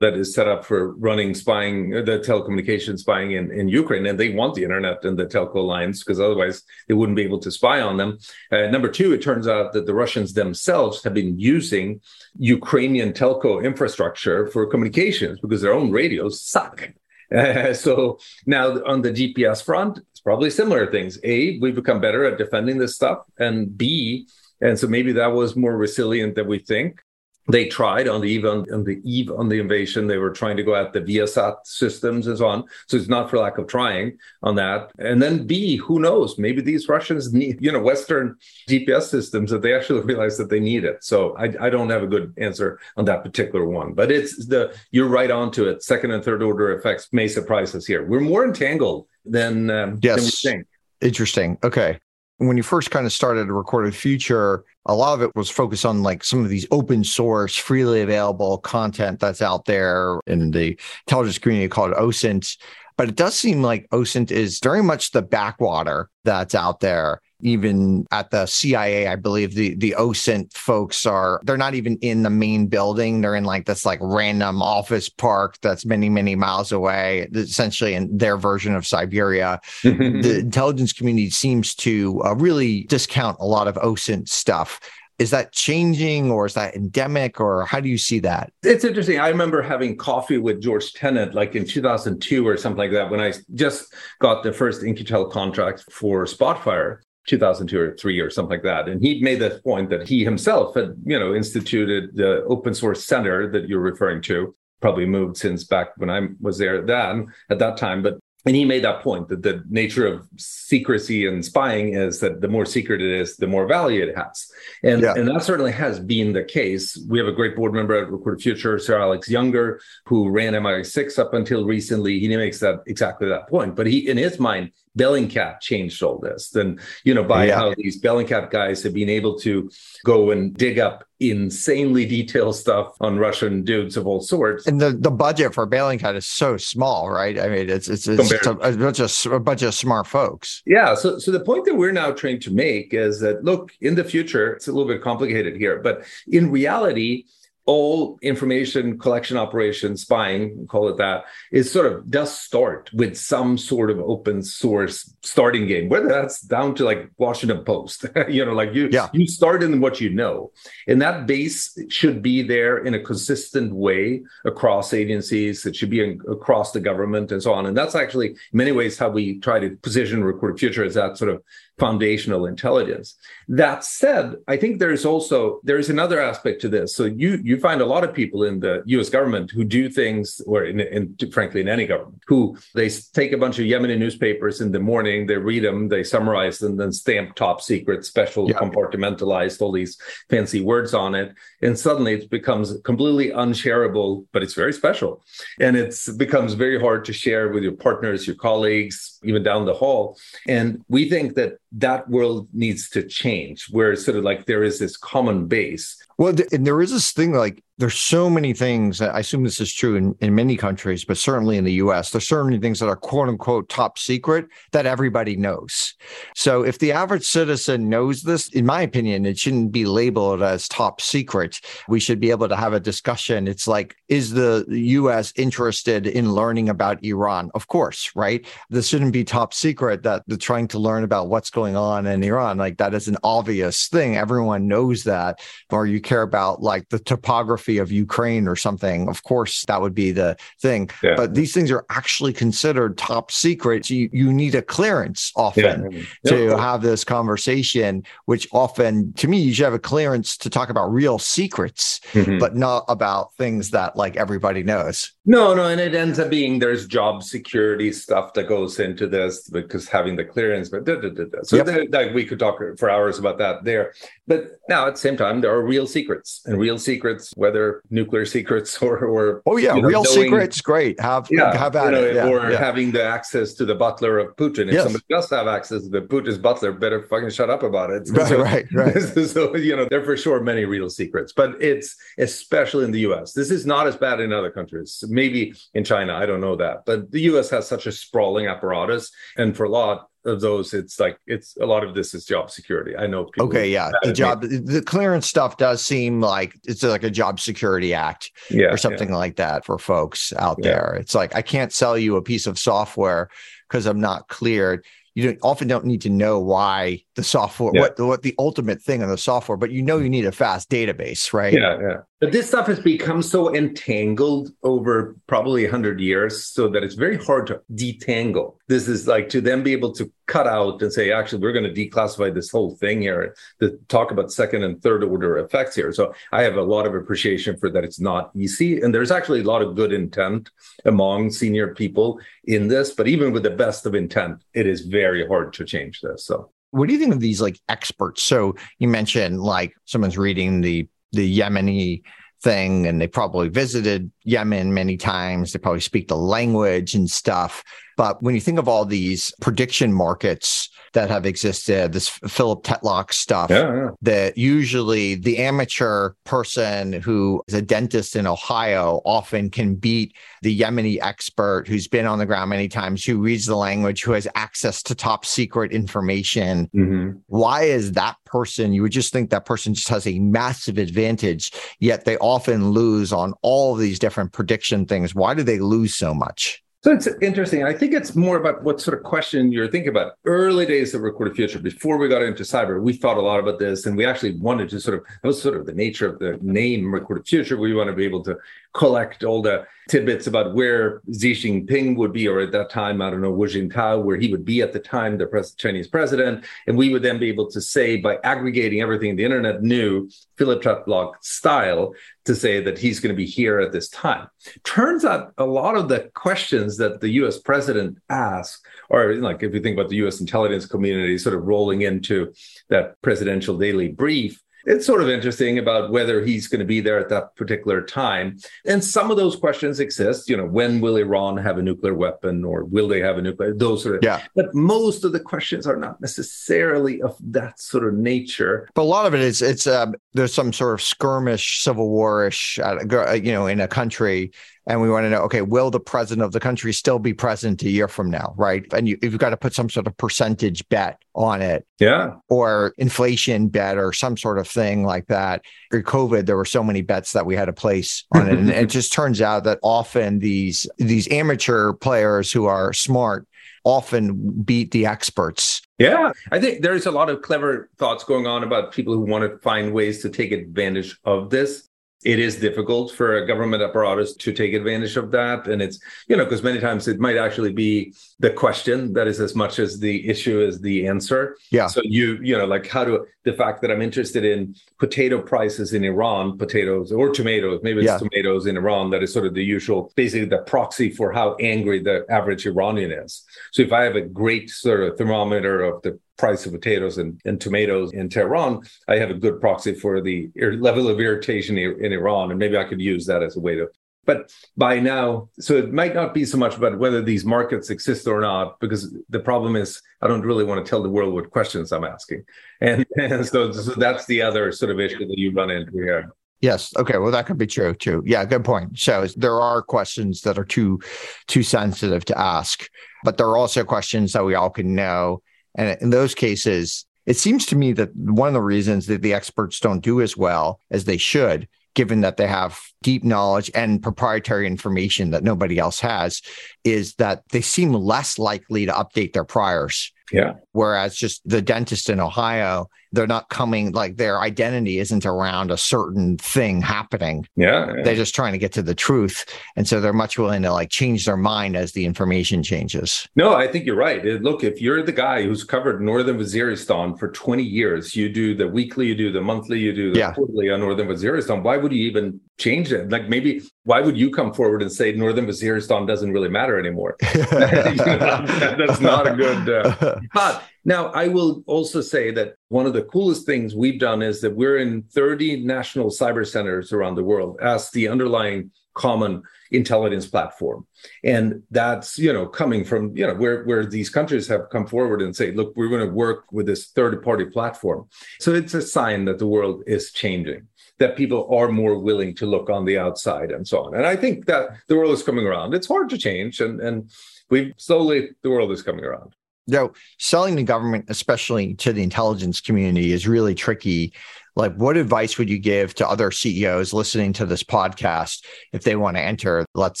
that is set up for running spying, the telecommunication spying in, in Ukraine. And they want the internet and the telco lines because otherwise they wouldn't be able to spy on them. Uh, number two, it turns out that the Russians themselves have been using Ukrainian telco infrastructure for communications because their own radios suck. Uh, so now on the GPS front, it's probably similar things. A, we've become better at defending this stuff. And B, and so maybe that was more resilient than we think they tried on the eve on, on, the eve on the invasion. They were trying to go at the Viasat systems and so on. So it's not for lack of trying on that. And then B, who knows? Maybe these Russians need, you know, Western GPS systems that they actually realize that they need it. So I, I don't have a good answer on that particular one. But it's the you're right onto it. Second and third order effects may surprise us here. We're more entangled than um, yes. than we think. Interesting. Okay when you first kind of started a recorded future, a lot of it was focused on like some of these open source, freely available content that's out there in the intelligence community called OSINT. But it does seem like OSINT is very much the backwater that's out there even at the CIA, I believe the the OSINT folks are they're not even in the main building. They're in like this like random office park that's many many miles away, essentially in their version of Siberia. the intelligence community seems to uh, really discount a lot of OSINT stuff. Is that changing or is that endemic or how do you see that? It's interesting. I remember having coffee with George Tenet like in 2002 or something like that when I just got the first In-Q-Tel contract for Spotfire. 2002 or three or something like that. And he made the point that he himself had, you know, instituted the open source center that you're referring to. Probably moved since back when I was there then at that time, but and he made that point that the nature of secrecy and spying is that the more secret it is, the more value it has. And, yeah. and that certainly has been the case. We have a great board member at Recorded Future, Sir Alex Younger, who ran MI6 up until recently. He makes that exactly that point. But he, in his mind, Bellingcat changed all this. Then, you know, by yeah. how these Bellingcat guys have been able to go and dig up insanely detailed stuff on Russian dudes of all sorts. And the, the budget for Bellingcat is so small, right? I mean, it's it's, it's a, a, bunch of a bunch of smart folks. Yeah. So so the point that we're now trying to make is that look, in the future, it's a little bit complicated here, but in reality, all information collection operations, spying, call it that, is sort of does start with some sort of open source starting game, whether that's down to like Washington Post, you know, like you yeah. you start in what you know. And that base should be there in a consistent way across agencies, it should be in, across the government and so on. And that's actually in many ways how we try to position Recorded Future as that sort of foundational intelligence. That said, I think there's also there's another aspect to this. So you you find a lot of people in the U.S. government who do things, or in, in frankly in any government, who they take a bunch of Yemeni newspapers in the morning, they read them, they summarize them, then stamp top secret, special, yeah. compartmentalized, all these fancy words on it, and suddenly it becomes completely unshareable, but it's very special, and it becomes very hard to share with your partners, your colleagues, even down the hall. And we think that that world needs to change, where sort of like there is this common base. Well, and there is this thing like there's so many things. I assume this is true in, in many countries, but certainly in the US, there's certainly things that are quote unquote top secret that everybody knows. So if the average citizen knows this, in my opinion, it shouldn't be labeled as top secret. We should be able to have a discussion. It's like, is the US interested in learning about Iran? Of course, right? This shouldn't be top secret that they're trying to learn about what's going on in Iran. Like that is an obvious thing. Everyone knows that. Or you care about like the topography of Ukraine or something, of course that would be the thing. Yeah. But these things are actually considered top secret. You you need a clearance often yeah. to have this conversation, which often to me you should have a clearance to talk about real secrets, mm-hmm. but not about things that like everybody knows. No, no, and it ends up being there's job security stuff that goes into this because having the clearance, but da, da, da, so yep. that we could talk for hours about that there. But now at the same time, there are real secrets and real secrets, whether nuclear secrets or or oh yeah, you know, real knowing, secrets, great. Have yeah, have at you know, it. Yeah, or yeah. having the access to the butler of Putin. If yes. somebody does have access to the Putin's butler, better fucking shut up about it. Right, so, right, right. so you know, there are for sure many real secrets, but it's especially in the U.S. This is not as bad in other countries maybe in China, I don't know that. But the US has such a sprawling apparatus. And for a lot of those, it's like it's a lot of this is job security. I know people. Okay, yeah. The job the clearance stuff does seem like it's like a job security act yeah, or something yeah. like that for folks out yeah. there. It's like I can't sell you a piece of software because I'm not cleared you often don't need to know why the software what what the ultimate thing on the software but you know you need a fast database right yeah yeah but this stuff has become so entangled over probably 100 years so that it's very hard to detangle. This is like to then be able to cut out and say, actually, we're going to declassify this whole thing here, to talk about second and third order effects here. So I have a lot of appreciation for that. It's not easy. And there's actually a lot of good intent among senior people in this. But even with the best of intent, it is very hard to change this. So what do you think of these like experts? So you mentioned like someone's reading the the Yemeni thing and they probably visited Yemen many times. They probably speak the language and stuff. But when you think of all these prediction markets that have existed, this Philip Tetlock stuff, yeah, yeah. that usually the amateur person who is a dentist in Ohio often can beat the Yemeni expert who's been on the ground many times, who reads the language, who has access to top secret information. Mm-hmm. Why is that person? You would just think that person just has a massive advantage, yet they often lose on all these different prediction things. Why do they lose so much? So it's interesting. I think it's more about what sort of question you're thinking about. Early days of Recorded Future, before we got into cyber, we thought a lot about this, and we actually wanted to sort of that was sort of the nature of the name Recorded Future. We want to be able to collect all the tidbits about where Xi Jinping would be, or at that time, I don't know, Hu Jintao, where he would be at the time, the pres- Chinese president. And we would then be able to say, by aggregating everything the internet knew, Philip Tetlock style, to say that he's going to be here at this time. Turns out a lot of the questions that the US president asks, or like if you think about the US intelligence community sort of rolling into that presidential daily brief, it's sort of interesting about whether he's going to be there at that particular time. And some of those questions exist. You know, when will Iran have a nuclear weapon or will they have a nuclear? Those sort of. Yeah. But most of the questions are not necessarily of that sort of nature. But a lot of it is it's um, there's some sort of skirmish, civil warish, uh, you know, in a country and we want to know okay will the president of the country still be president a year from now right? And you, you've got to put some sort of percentage bet on it. Yeah. Or inflation bet or some sort of thing like that. Or covid there were so many bets that we had to place on it. And it just turns out that often these these amateur players who are smart often beat the experts. Yeah, I think there's a lot of clever thoughts going on about people who want to find ways to take advantage of this. It is difficult for a government apparatus to take advantage of that. And it's, you know, because many times it might actually be the question that is as much as the issue as the answer. Yeah. So you, you know, like how do the fact that I'm interested in potato prices in Iran, potatoes or tomatoes, maybe it's yeah. tomatoes in Iran, that is sort of the usual, basically the proxy for how angry the average Iranian is. So if I have a great sort of thermometer of the price of potatoes and, and tomatoes in Tehran, I have a good proxy for the level of irritation in Iran. And maybe I could use that as a way to. But by now, so it might not be so much about whether these markets exist or not, because the problem is I don't really want to tell the world what questions I'm asking. And, and so, so that's the other sort of issue that you run into here. Yes. Okay. Well, that could be true too. Yeah. Good point. So there are questions that are too, too sensitive to ask, but there are also questions that we all can know and in those cases, it seems to me that one of the reasons that the experts don't do as well as they should, given that they have deep knowledge and proprietary information that nobody else has, is that they seem less likely to update their priors. Yeah. Whereas just the dentist in Ohio, they're not coming like their identity isn't around a certain thing happening. Yeah, yeah, They're just trying to get to the truth. And so they're much willing to like change their mind as the information changes. No, I think you're right. Look, if you're the guy who's covered Northern Waziristan for 20 years, you do the weekly, you do the monthly, you do the yeah. quarterly on Northern Waziristan. Why would you even change it? Like maybe why would you come forward and say Northern Waziristan doesn't really matter anymore? you know, that's not a good. Uh, but now, I will also say that one of the coolest things we've done is that we're in 30 national cyber centers around the world as the underlying common intelligence platform and that's you know coming from you know where where these countries have come forward and say look we're going to work with this third party platform so it's a sign that the world is changing that people are more willing to look on the outside and so on and i think that the world is coming around it's hard to change and and we slowly the world is coming around so selling the government, especially to the intelligence community, is really tricky. Like, what advice would you give to other CEOs listening to this podcast if they want to enter, let's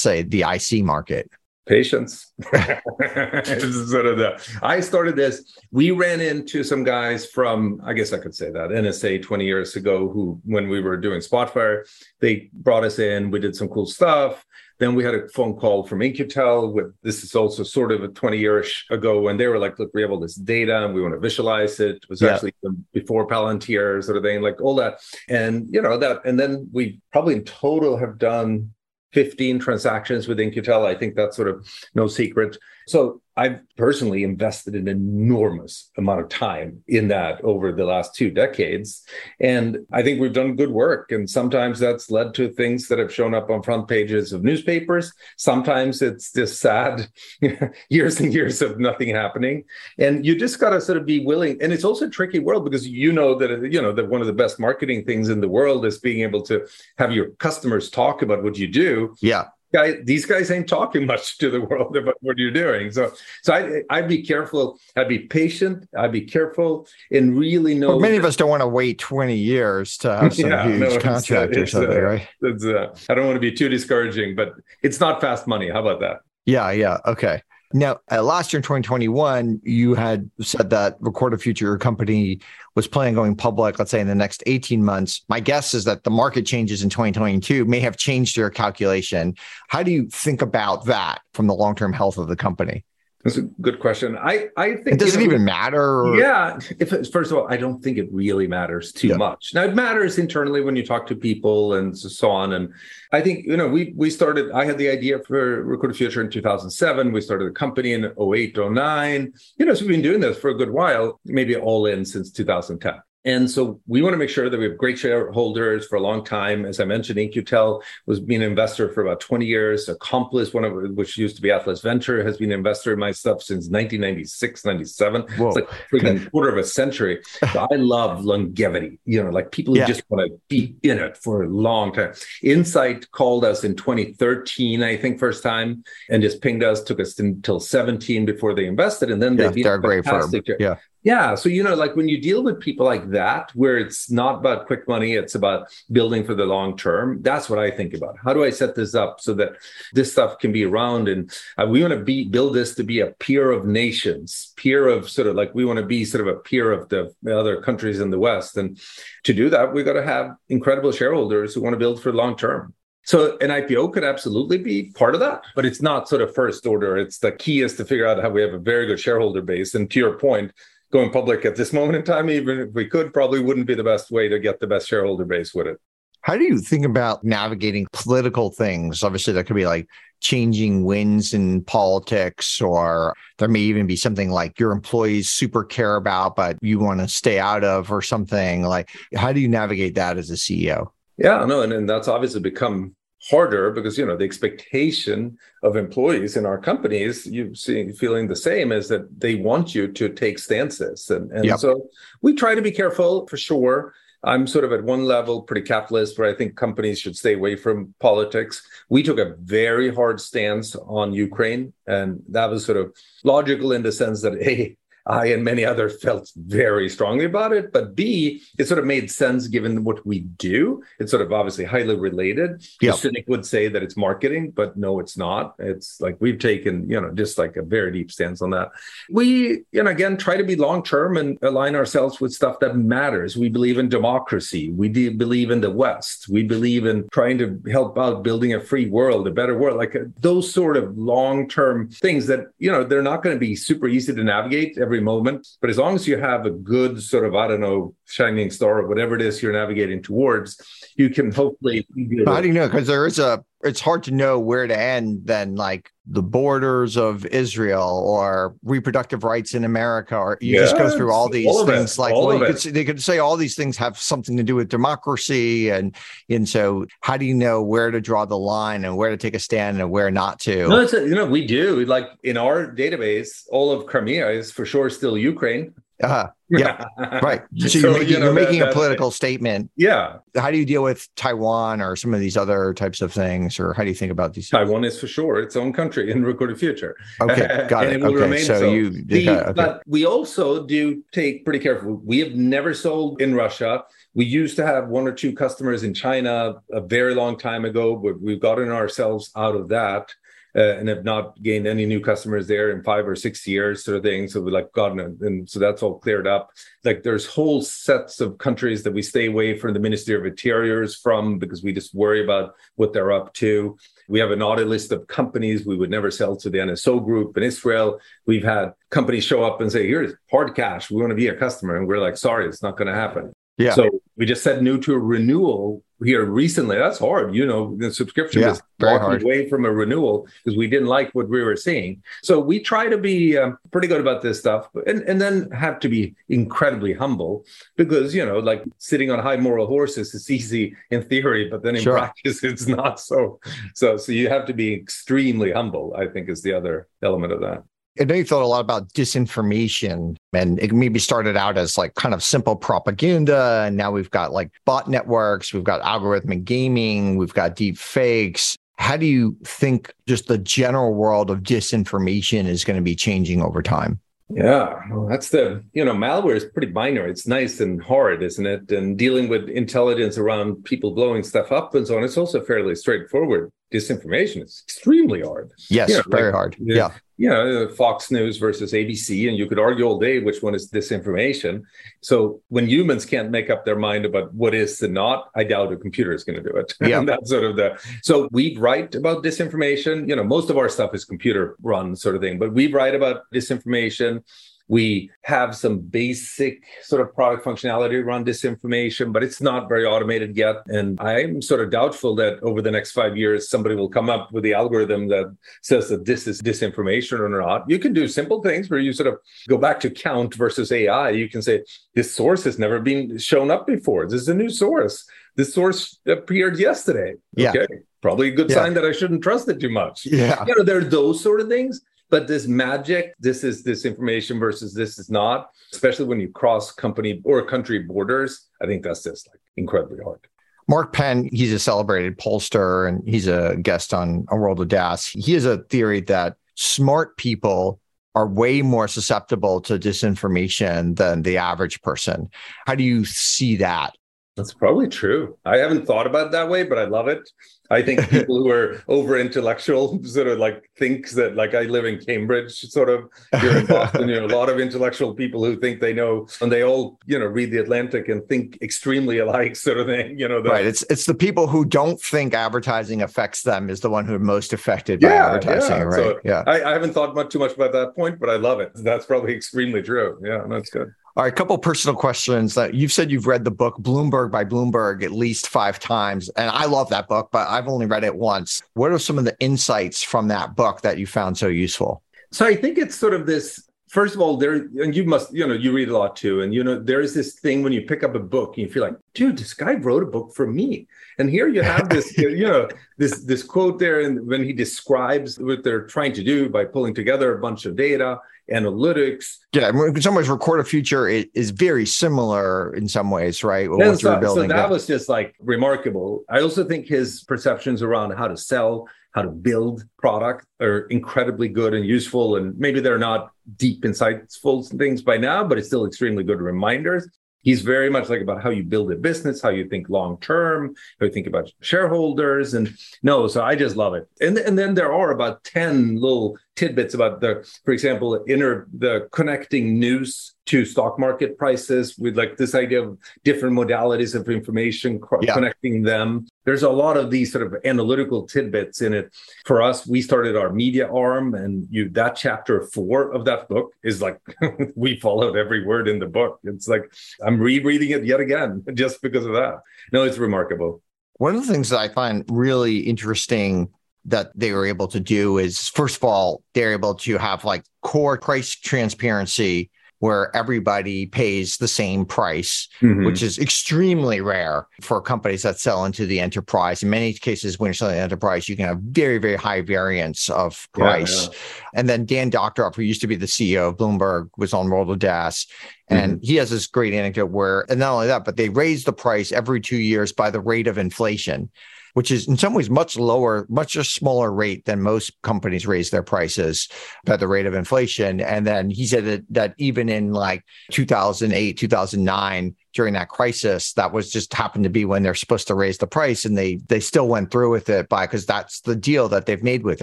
say, the IC market? Patience. sort of the. I started this. We ran into some guys from, I guess I could say that NSA 20 years ago, who, when we were doing Spotfire, they brought us in. We did some cool stuff then we had a phone call from In-Q-Tel. With this is also sort of a 20 years ago, and they were like, "Look, we have all this data, and we want to visualize it." It was yeah. actually before Palantir, sort of thing, like all that, and you know that. And then we probably in total have done 15 transactions with In-Q-Tel. I think that's sort of no secret. So I've personally invested an enormous amount of time in that over the last two decades. And I think we've done good work. And sometimes that's led to things that have shown up on front pages of newspapers. Sometimes it's just sad years and years of nothing happening. And you just got to sort of be willing. And it's also a tricky world because you know that, you know, that one of the best marketing things in the world is being able to have your customers talk about what you do. Yeah guy, these guys ain't talking much to the world about what you're doing. So, so I, I'd be careful. I'd be patient. I'd be careful and really know. Well, many of us don't want to wait 20 years to have some yeah, huge no, contract or something, uh, right? Uh, I don't want to be too discouraging, but it's not fast money. How about that? Yeah, yeah. Okay. Now, uh, last year in 2021, you had said that Recorded Future your company was planning going public, let's say in the next 18 months. My guess is that the market changes in 2022 may have changed your calculation. How do you think about that from the long term health of the company? That's a good question. I, I think it doesn't you know, even matter. Or... Yeah. If first of all, I don't think it really matters too yeah. much. Now it matters internally when you talk to people and so on. And I think, you know, we we started, I had the idea for Recorded Future in 2007. We started a company in 08, 09. You know, so we've been doing this for a good while, maybe all in since 2010. And so we want to make sure that we have great shareholders for a long time. As I mentioned, In-Q-Tel was being an investor for about 20 years. Accomplice, one of which used to be Atlas Venture, has been an investor in my stuff since 1996, 97. Whoa. It's like freaking quarter of a century. So I love longevity, you know, like people who yeah. just want to be in it for a long time. Insight called us in 2013, I think, first time, and just pinged us, took us until 17 before they invested. And then yeah, they they're a great firm. Yeah Yeah. So, you know, like when you deal with people like that, where it's not about quick money, it's about building for the long term. That's what I think about. How do I set this up so that this stuff can be around? And uh, we want to be build this to be a peer of nations, peer of sort of like we want to be sort of a peer of the other countries in the West. And to do that, we've got to have incredible shareholders who want to build for long term. So an IPO could absolutely be part of that, but it's not sort of first order. It's the key is to figure out how we have a very good shareholder base. And to your point, going public at this moment in time, even if we could, probably wouldn't be the best way to get the best shareholder base with it. How do you think about navigating political things? Obviously, that could be like changing winds in politics, or there may even be something like your employees super care about, but you want to stay out of, or something like. How do you navigate that as a CEO? Yeah, no, and, and that's obviously become harder because you know the expectation of employees in our companies you see feeling the same is that they want you to take stances. And, and yep. so we try to be careful for sure. I'm sort of at one level pretty capitalist where i think companies should stay away from politics. We took a very hard stance on ukraine and that was sort of logical in the sense that a I and many others felt very strongly about it. But B, it sort of made sense given what we do. It's sort of obviously highly related. Yep. The cynic would say that it's marketing, but no, it's not. It's like we've taken, you know, just like a very deep stance on that. We, you know, again, try to be long term and align ourselves with stuff that matters. We believe in democracy. We believe in the West. We believe in trying to help out building a free world, a better world, like uh, those sort of long term things that, you know, they're not going to be super easy to navigate every moment. But as long as you have a good sort of, I don't know, shining star or whatever it is you're navigating towards, you can hopefully. How do you know? Because there is a, it's hard to know where to end than like the borders of Israel or reproductive rights in America, or you just go through all these all things. It, like, well, you could say, they could say all these things have something to do with democracy, and and so how do you know where to draw the line and where to take a stand and where not to? No, it's a, you know we do. Like in our database, all of Crimea is for sure still Ukraine. Uh-huh. Yeah. right. So, so you're making, you know, you're making that, a political statement. Yeah. How do you deal with Taiwan or some of these other types of things? Or how do you think about these? Taiwan is for sure its own country in recorded future. Okay. Got it. it okay. So, so, you, the, okay. but we also do take pretty careful. We have never sold in Russia. We used to have one or two customers in China a very long time ago, but we've gotten ourselves out of that uh, and have not gained any new customers there in five or six years, sort of thing. So we like gotten it, and so that's all cleared up. Like there's whole sets of countries that we stay away from the Ministry of Interiors from because we just worry about what they're up to. We have an audit list of companies we would never sell to the NSO group in Israel. We've had companies show up and say, "Here's hard cash. We want to be a customer," and we're like, "Sorry, it's not going to happen." Yeah. So we just said no to a renewal here recently. That's hard. You know, the subscription yeah, was walking away from a renewal because we didn't like what we were seeing. So we try to be um, pretty good about this stuff, and and then have to be incredibly humble because you know, like sitting on high moral horses is easy in theory, but then in sure. practice it's not so. So so you have to be extremely humble. I think is the other element of that. I know you thought a lot about disinformation and it maybe started out as like kind of simple propaganda. And now we've got like bot networks, we've got algorithmic gaming, we've got deep fakes. How do you think just the general world of disinformation is going to be changing over time? Yeah, well, that's the, you know, malware is pretty binary. It's nice and hard, isn't it? And dealing with intelligence around people blowing stuff up and so on, it's also fairly straightforward. Disinformation is extremely hard. Yes, you know, very like, hard. Uh, yeah you uh, know, Fox News versus ABC, and you could argue all day which one is disinformation. So when humans can't make up their mind about what is and not, I doubt a computer is going to do it. Yeah, that's sort of the. So we write about disinformation. You know, most of our stuff is computer run sort of thing, but we write about disinformation. We have some basic sort of product functionality around disinformation, but it's not very automated yet. And I'm sort of doubtful that over the next five years, somebody will come up with the algorithm that says that this is disinformation or not. You can do simple things where you sort of go back to count versus AI. You can say, this source has never been shown up before. This is a new source. This source appeared yesterday. Yeah. Okay. Probably a good yeah. sign that I shouldn't trust it too much. Yeah. You know, there are those sort of things. But this magic, this is this information versus this is not, especially when you cross company or country borders, I think that's just like incredibly hard. Mark Penn, he's a celebrated pollster and he's a guest on A World of DaaS. He has a theory that smart people are way more susceptible to disinformation than the average person. How do you see that? That's probably true. I haven't thought about it that way, but I love it. I think people who are over intellectual sort of like thinks that like I live in Cambridge, sort of you're in Boston, you know, a lot of intellectual people who think they know and they all, you know, read the Atlantic and think extremely alike, sort of thing. You know, the, right. It's it's the people who don't think advertising affects them is the one who are most affected by yeah, advertising. Yeah. Right. So yeah. I, I haven't thought much too much about that point, but I love it. That's probably extremely true. Yeah, that's good. All right, a couple personal questions that you've said you've read the book Bloomberg by Bloomberg at least five times. And I love that book, but I've only read it once. What are some of the insights from that book that you found so useful? So I think it's sort of this first of all, there and you must, you know, you read a lot too. And you know, there is this thing when you pick up a book and you feel like, dude, this guy wrote a book for me. And here you have this, you know, this this quote there, and when he describes what they're trying to do by pulling together a bunch of data analytics. Yeah, in some ways, Recorded Future is very similar in some ways, right? Yeah, so, so, that was just like remarkable. I also think his perceptions around how to sell, how to build product are incredibly good and useful. And maybe they're not deep, insightful things by now, but it's still extremely good reminders. He's very much like about how you build a business, how you think long term, how you think about shareholders. And no, so I just love it. And, and then there are about 10 little tidbits about the, for example, inner the connecting news to stock market prices with like this idea of different modalities of information, yeah. connecting them. There's a lot of these sort of analytical tidbits in it. For us, we started our media arm, and you that chapter four of that book is like we followed every word in the book. It's like I'm rereading it yet again just because of that. No, it's remarkable. One of the things that I find really interesting that they were able to do is first of all, they're able to have like core price transparency where everybody pays the same price, mm-hmm. which is extremely rare for companies that sell into the enterprise. In many cases, when you're selling enterprise, you can have very, very high variance of price. Yeah, yeah. And then Dan Doctoroff, who used to be the CEO of Bloomberg, was on Dash. And mm-hmm. he has this great anecdote where, and not only that, but they raise the price every two years by the rate of inflation which is in some ways much lower, much a smaller rate than most companies raise their prices at the rate of inflation. And then he said that, that even in like 2008, 2009, during that crisis, that was just happened to be when they're supposed to raise the price, and they they still went through with it by because that's the deal that they've made with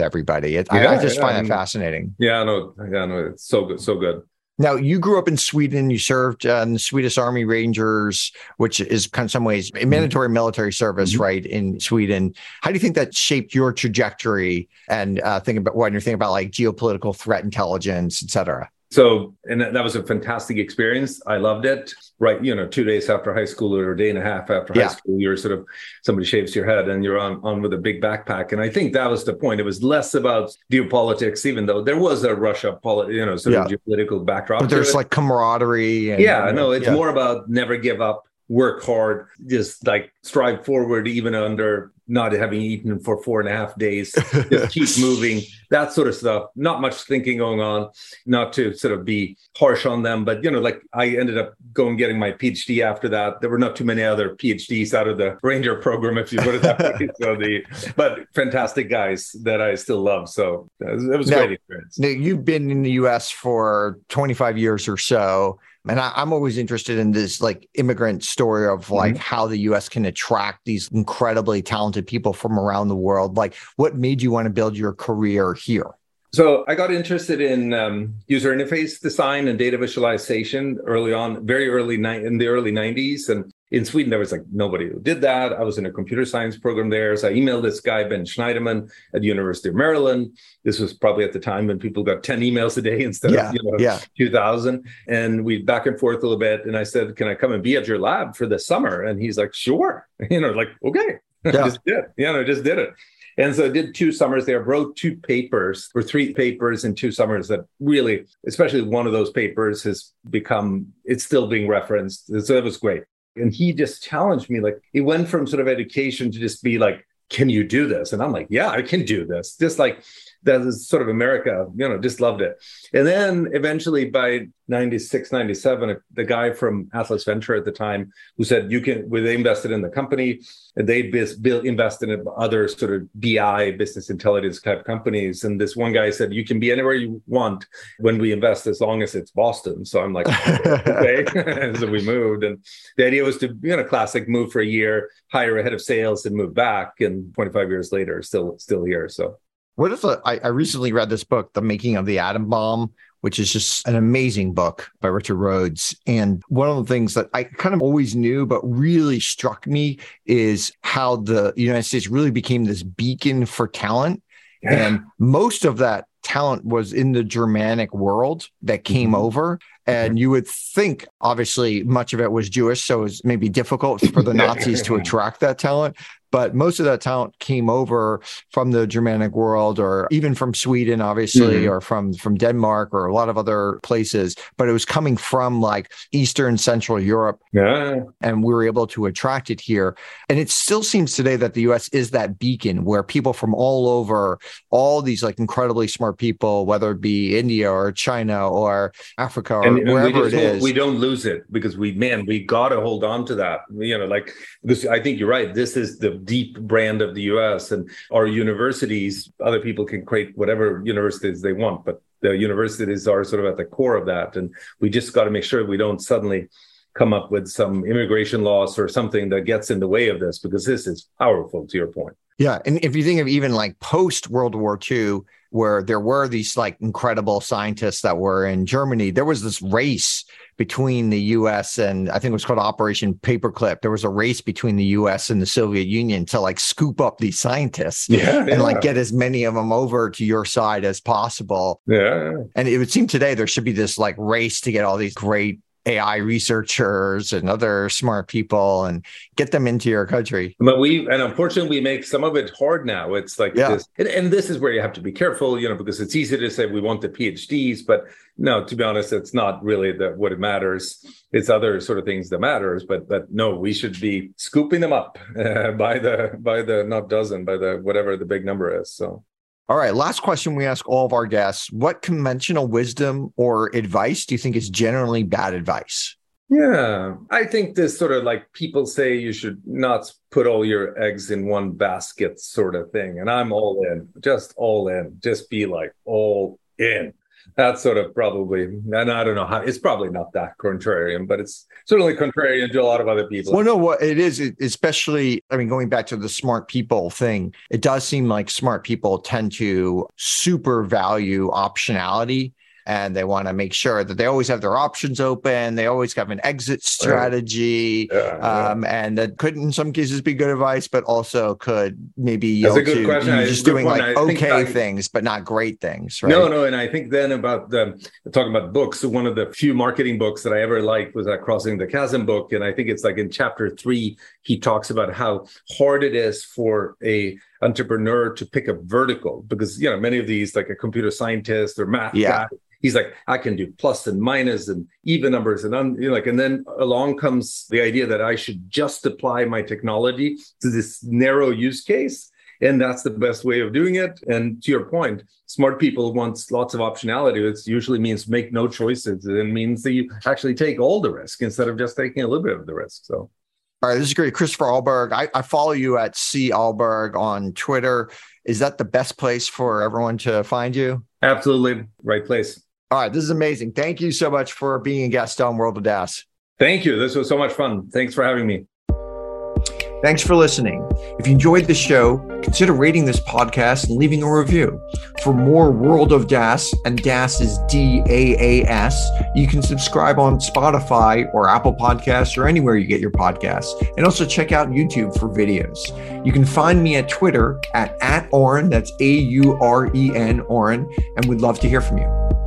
everybody. It, yeah, I, I, just yeah, find that fascinating. Yeah, no, yeah, no, it's so good, so good. Now, you grew up in Sweden. You served uh, in the Swedish Army Rangers, which is kind of some ways a mandatory military service, mm-hmm. right, in Sweden. How do you think that shaped your trajectory and uh, think about when you're thinking about like geopolitical threat intelligence, et cetera? So, and that was a fantastic experience. I loved it. Right, you know, two days after high school or a day and a half after yeah. high school, you're sort of somebody shaves your head and you're on on with a big backpack. And I think that was the point. It was less about geopolitics, even though there was a Russia, poli- you know, sort yeah. of geopolitical backdrop. But there's like camaraderie. And, yeah, no, it's yeah. more about never give up work hard, just like strive forward, even under not having eaten for four and a half days, just keep moving, that sort of stuff. Not much thinking going on, not to sort of be harsh on them, but you know, like I ended up going getting my PhD after that. There were not too many other PhDs out of the Ranger program, if you put it that way. so the, but fantastic guys that I still love. So it was, it was now, great experience. Now you've been in the U.S. for 25 years or so and I, am always interested in this like immigrant story of like mm-hmm. how the US can attract these incredibly talented people from around the world. Like what made you want to build your career here? So I got interested in um, user interface design and data visualization early on, very early ni- in the early 90s. And in Sweden, there was like nobody who did that. I was in a computer science program there. So I emailed this guy, Ben Shneiderman at the University of Maryland. This was probably at the time when people got 10 emails a day instead yeah, of you know, yeah. 2000. And we back and forth a little bit. And I said, Can I come and be at your lab for the summer? And he's like, Sure. You know, like, okay. Yeah. just did. You know, just did it. And so I did two summers there, wrote two papers or three papers in two summers that really, especially one of those papers has become, it's still being referenced. So it was great. And he just challenged me. Like he went from sort of education to just be like, can you do this? And I'm like, yeah, I can do this. Just like that is sort of America, you know, just loved it. And then eventually by 96, 97, the guy from Atlas Venture at the time who said, you can, well, they invested in the company and they built, invested in other sort of BI, business intelligence type companies. And this one guy said, you can be anywhere you want when we invest as long as it's Boston. So I'm like, okay. so we moved. And the idea was to, you know, classic move for a year, hire a head of sales and move back. And 25 years later, still, still here. So what if a, I, I recently read this book, The Making of the Atom Bomb, which is just an amazing book by Richard Rhodes. And one of the things that I kind of always knew, but really struck me is how the United States really became this beacon for talent. Yeah. And most of that talent was in the Germanic world that came mm-hmm. over. And you would think, obviously, much of it was Jewish. So it was maybe difficult for the Nazis to attract that talent but most of that talent came over from the Germanic world or even from Sweden, obviously, mm-hmm. or from from Denmark or a lot of other places. But it was coming from like Eastern Central Europe. Yeah. And we were able to attract it here. And it still seems today that the US is that beacon where people from all over, all these like incredibly smart people, whether it be India or China or Africa or and, wherever and it is. We don't lose it because we man, we gotta hold on to that. You know, like this I think you're right. This is the deep brand of the US and our universities, other people can create whatever universities they want, but the universities are sort of at the core of that. And we just got to make sure we don't suddenly come up with some immigration laws or something that gets in the way of this because this is powerful to your point. Yeah. And if you think of even like post World War II, where there were these like incredible scientists that were in Germany, there was this race between the US and I think it was called Operation Paperclip. There was a race between the US and the Soviet Union to like scoop up these scientists yeah, and yeah. like get as many of them over to your side as possible. Yeah. And it would seem today there should be this like race to get all these great AI researchers and other smart people and get them into your country. But we, and unfortunately, we make some of it hard now. It's like yeah. this, and, and, this is where you have to be careful, you know, because it's easy to say we want the PhDs, but no, to be honest, it's not really the, what it matters. It's other sort of things that matters. But but no, we should be scooping them up uh, by the by the not dozen, by the whatever the big number is. So. All right. Last question we ask all of our guests What conventional wisdom or advice do you think is generally bad advice? Yeah, I think this sort of like people say you should not put all your eggs in one basket sort of thing. And I'm all in, just all in, just be like all in that's sort of probably, and I don't know how, it's probably not that contrarian, but it's certainly contrarian to a lot of other people. Well, no, what it is, especially, I mean, going back to the smart people thing, it does seem like smart people tend to super value optionality and they want to make sure that they always have their options open. They always have an exit strategy, yeah, yeah. Um, and that could, in some cases, be good advice, but also could maybe yield to just doing like okay things, but not great things. Right? No, no, and I think then about the talking about books. One of the few marketing books that I ever liked was that Crossing the Chasm book, and I think it's like in chapter three he talks about how hard it is for a entrepreneur to pick a vertical because you know many of these like a computer scientist or math yeah. guy he's like, I can do plus and minus and even numbers and un, you know, like, and then along comes the idea that I should just apply my technology to this narrow use case. And that's the best way of doing it. And to your point, smart people want lots of optionality. It usually means make no choices. It means that you actually take all the risk instead of just taking a little bit of the risk. So all right, this is great. Christopher Ahlberg, I, I, follow you at C Ahlberg on Twitter. Is that the best place for everyone to find you? Absolutely. Right place. All right, this is amazing. Thank you so much for being a guest on World of DaaS. Thank you. This was so much fun. Thanks for having me. Thanks for listening. If you enjoyed the show, consider rating this podcast and leaving a review. For more World of DaaS, and DaaS is D A A S, you can subscribe on Spotify or Apple Podcasts or anywhere you get your podcasts. And also check out YouTube for videos. You can find me at Twitter at, at Auren, that's A U R E N, Auren, and we'd love to hear from you.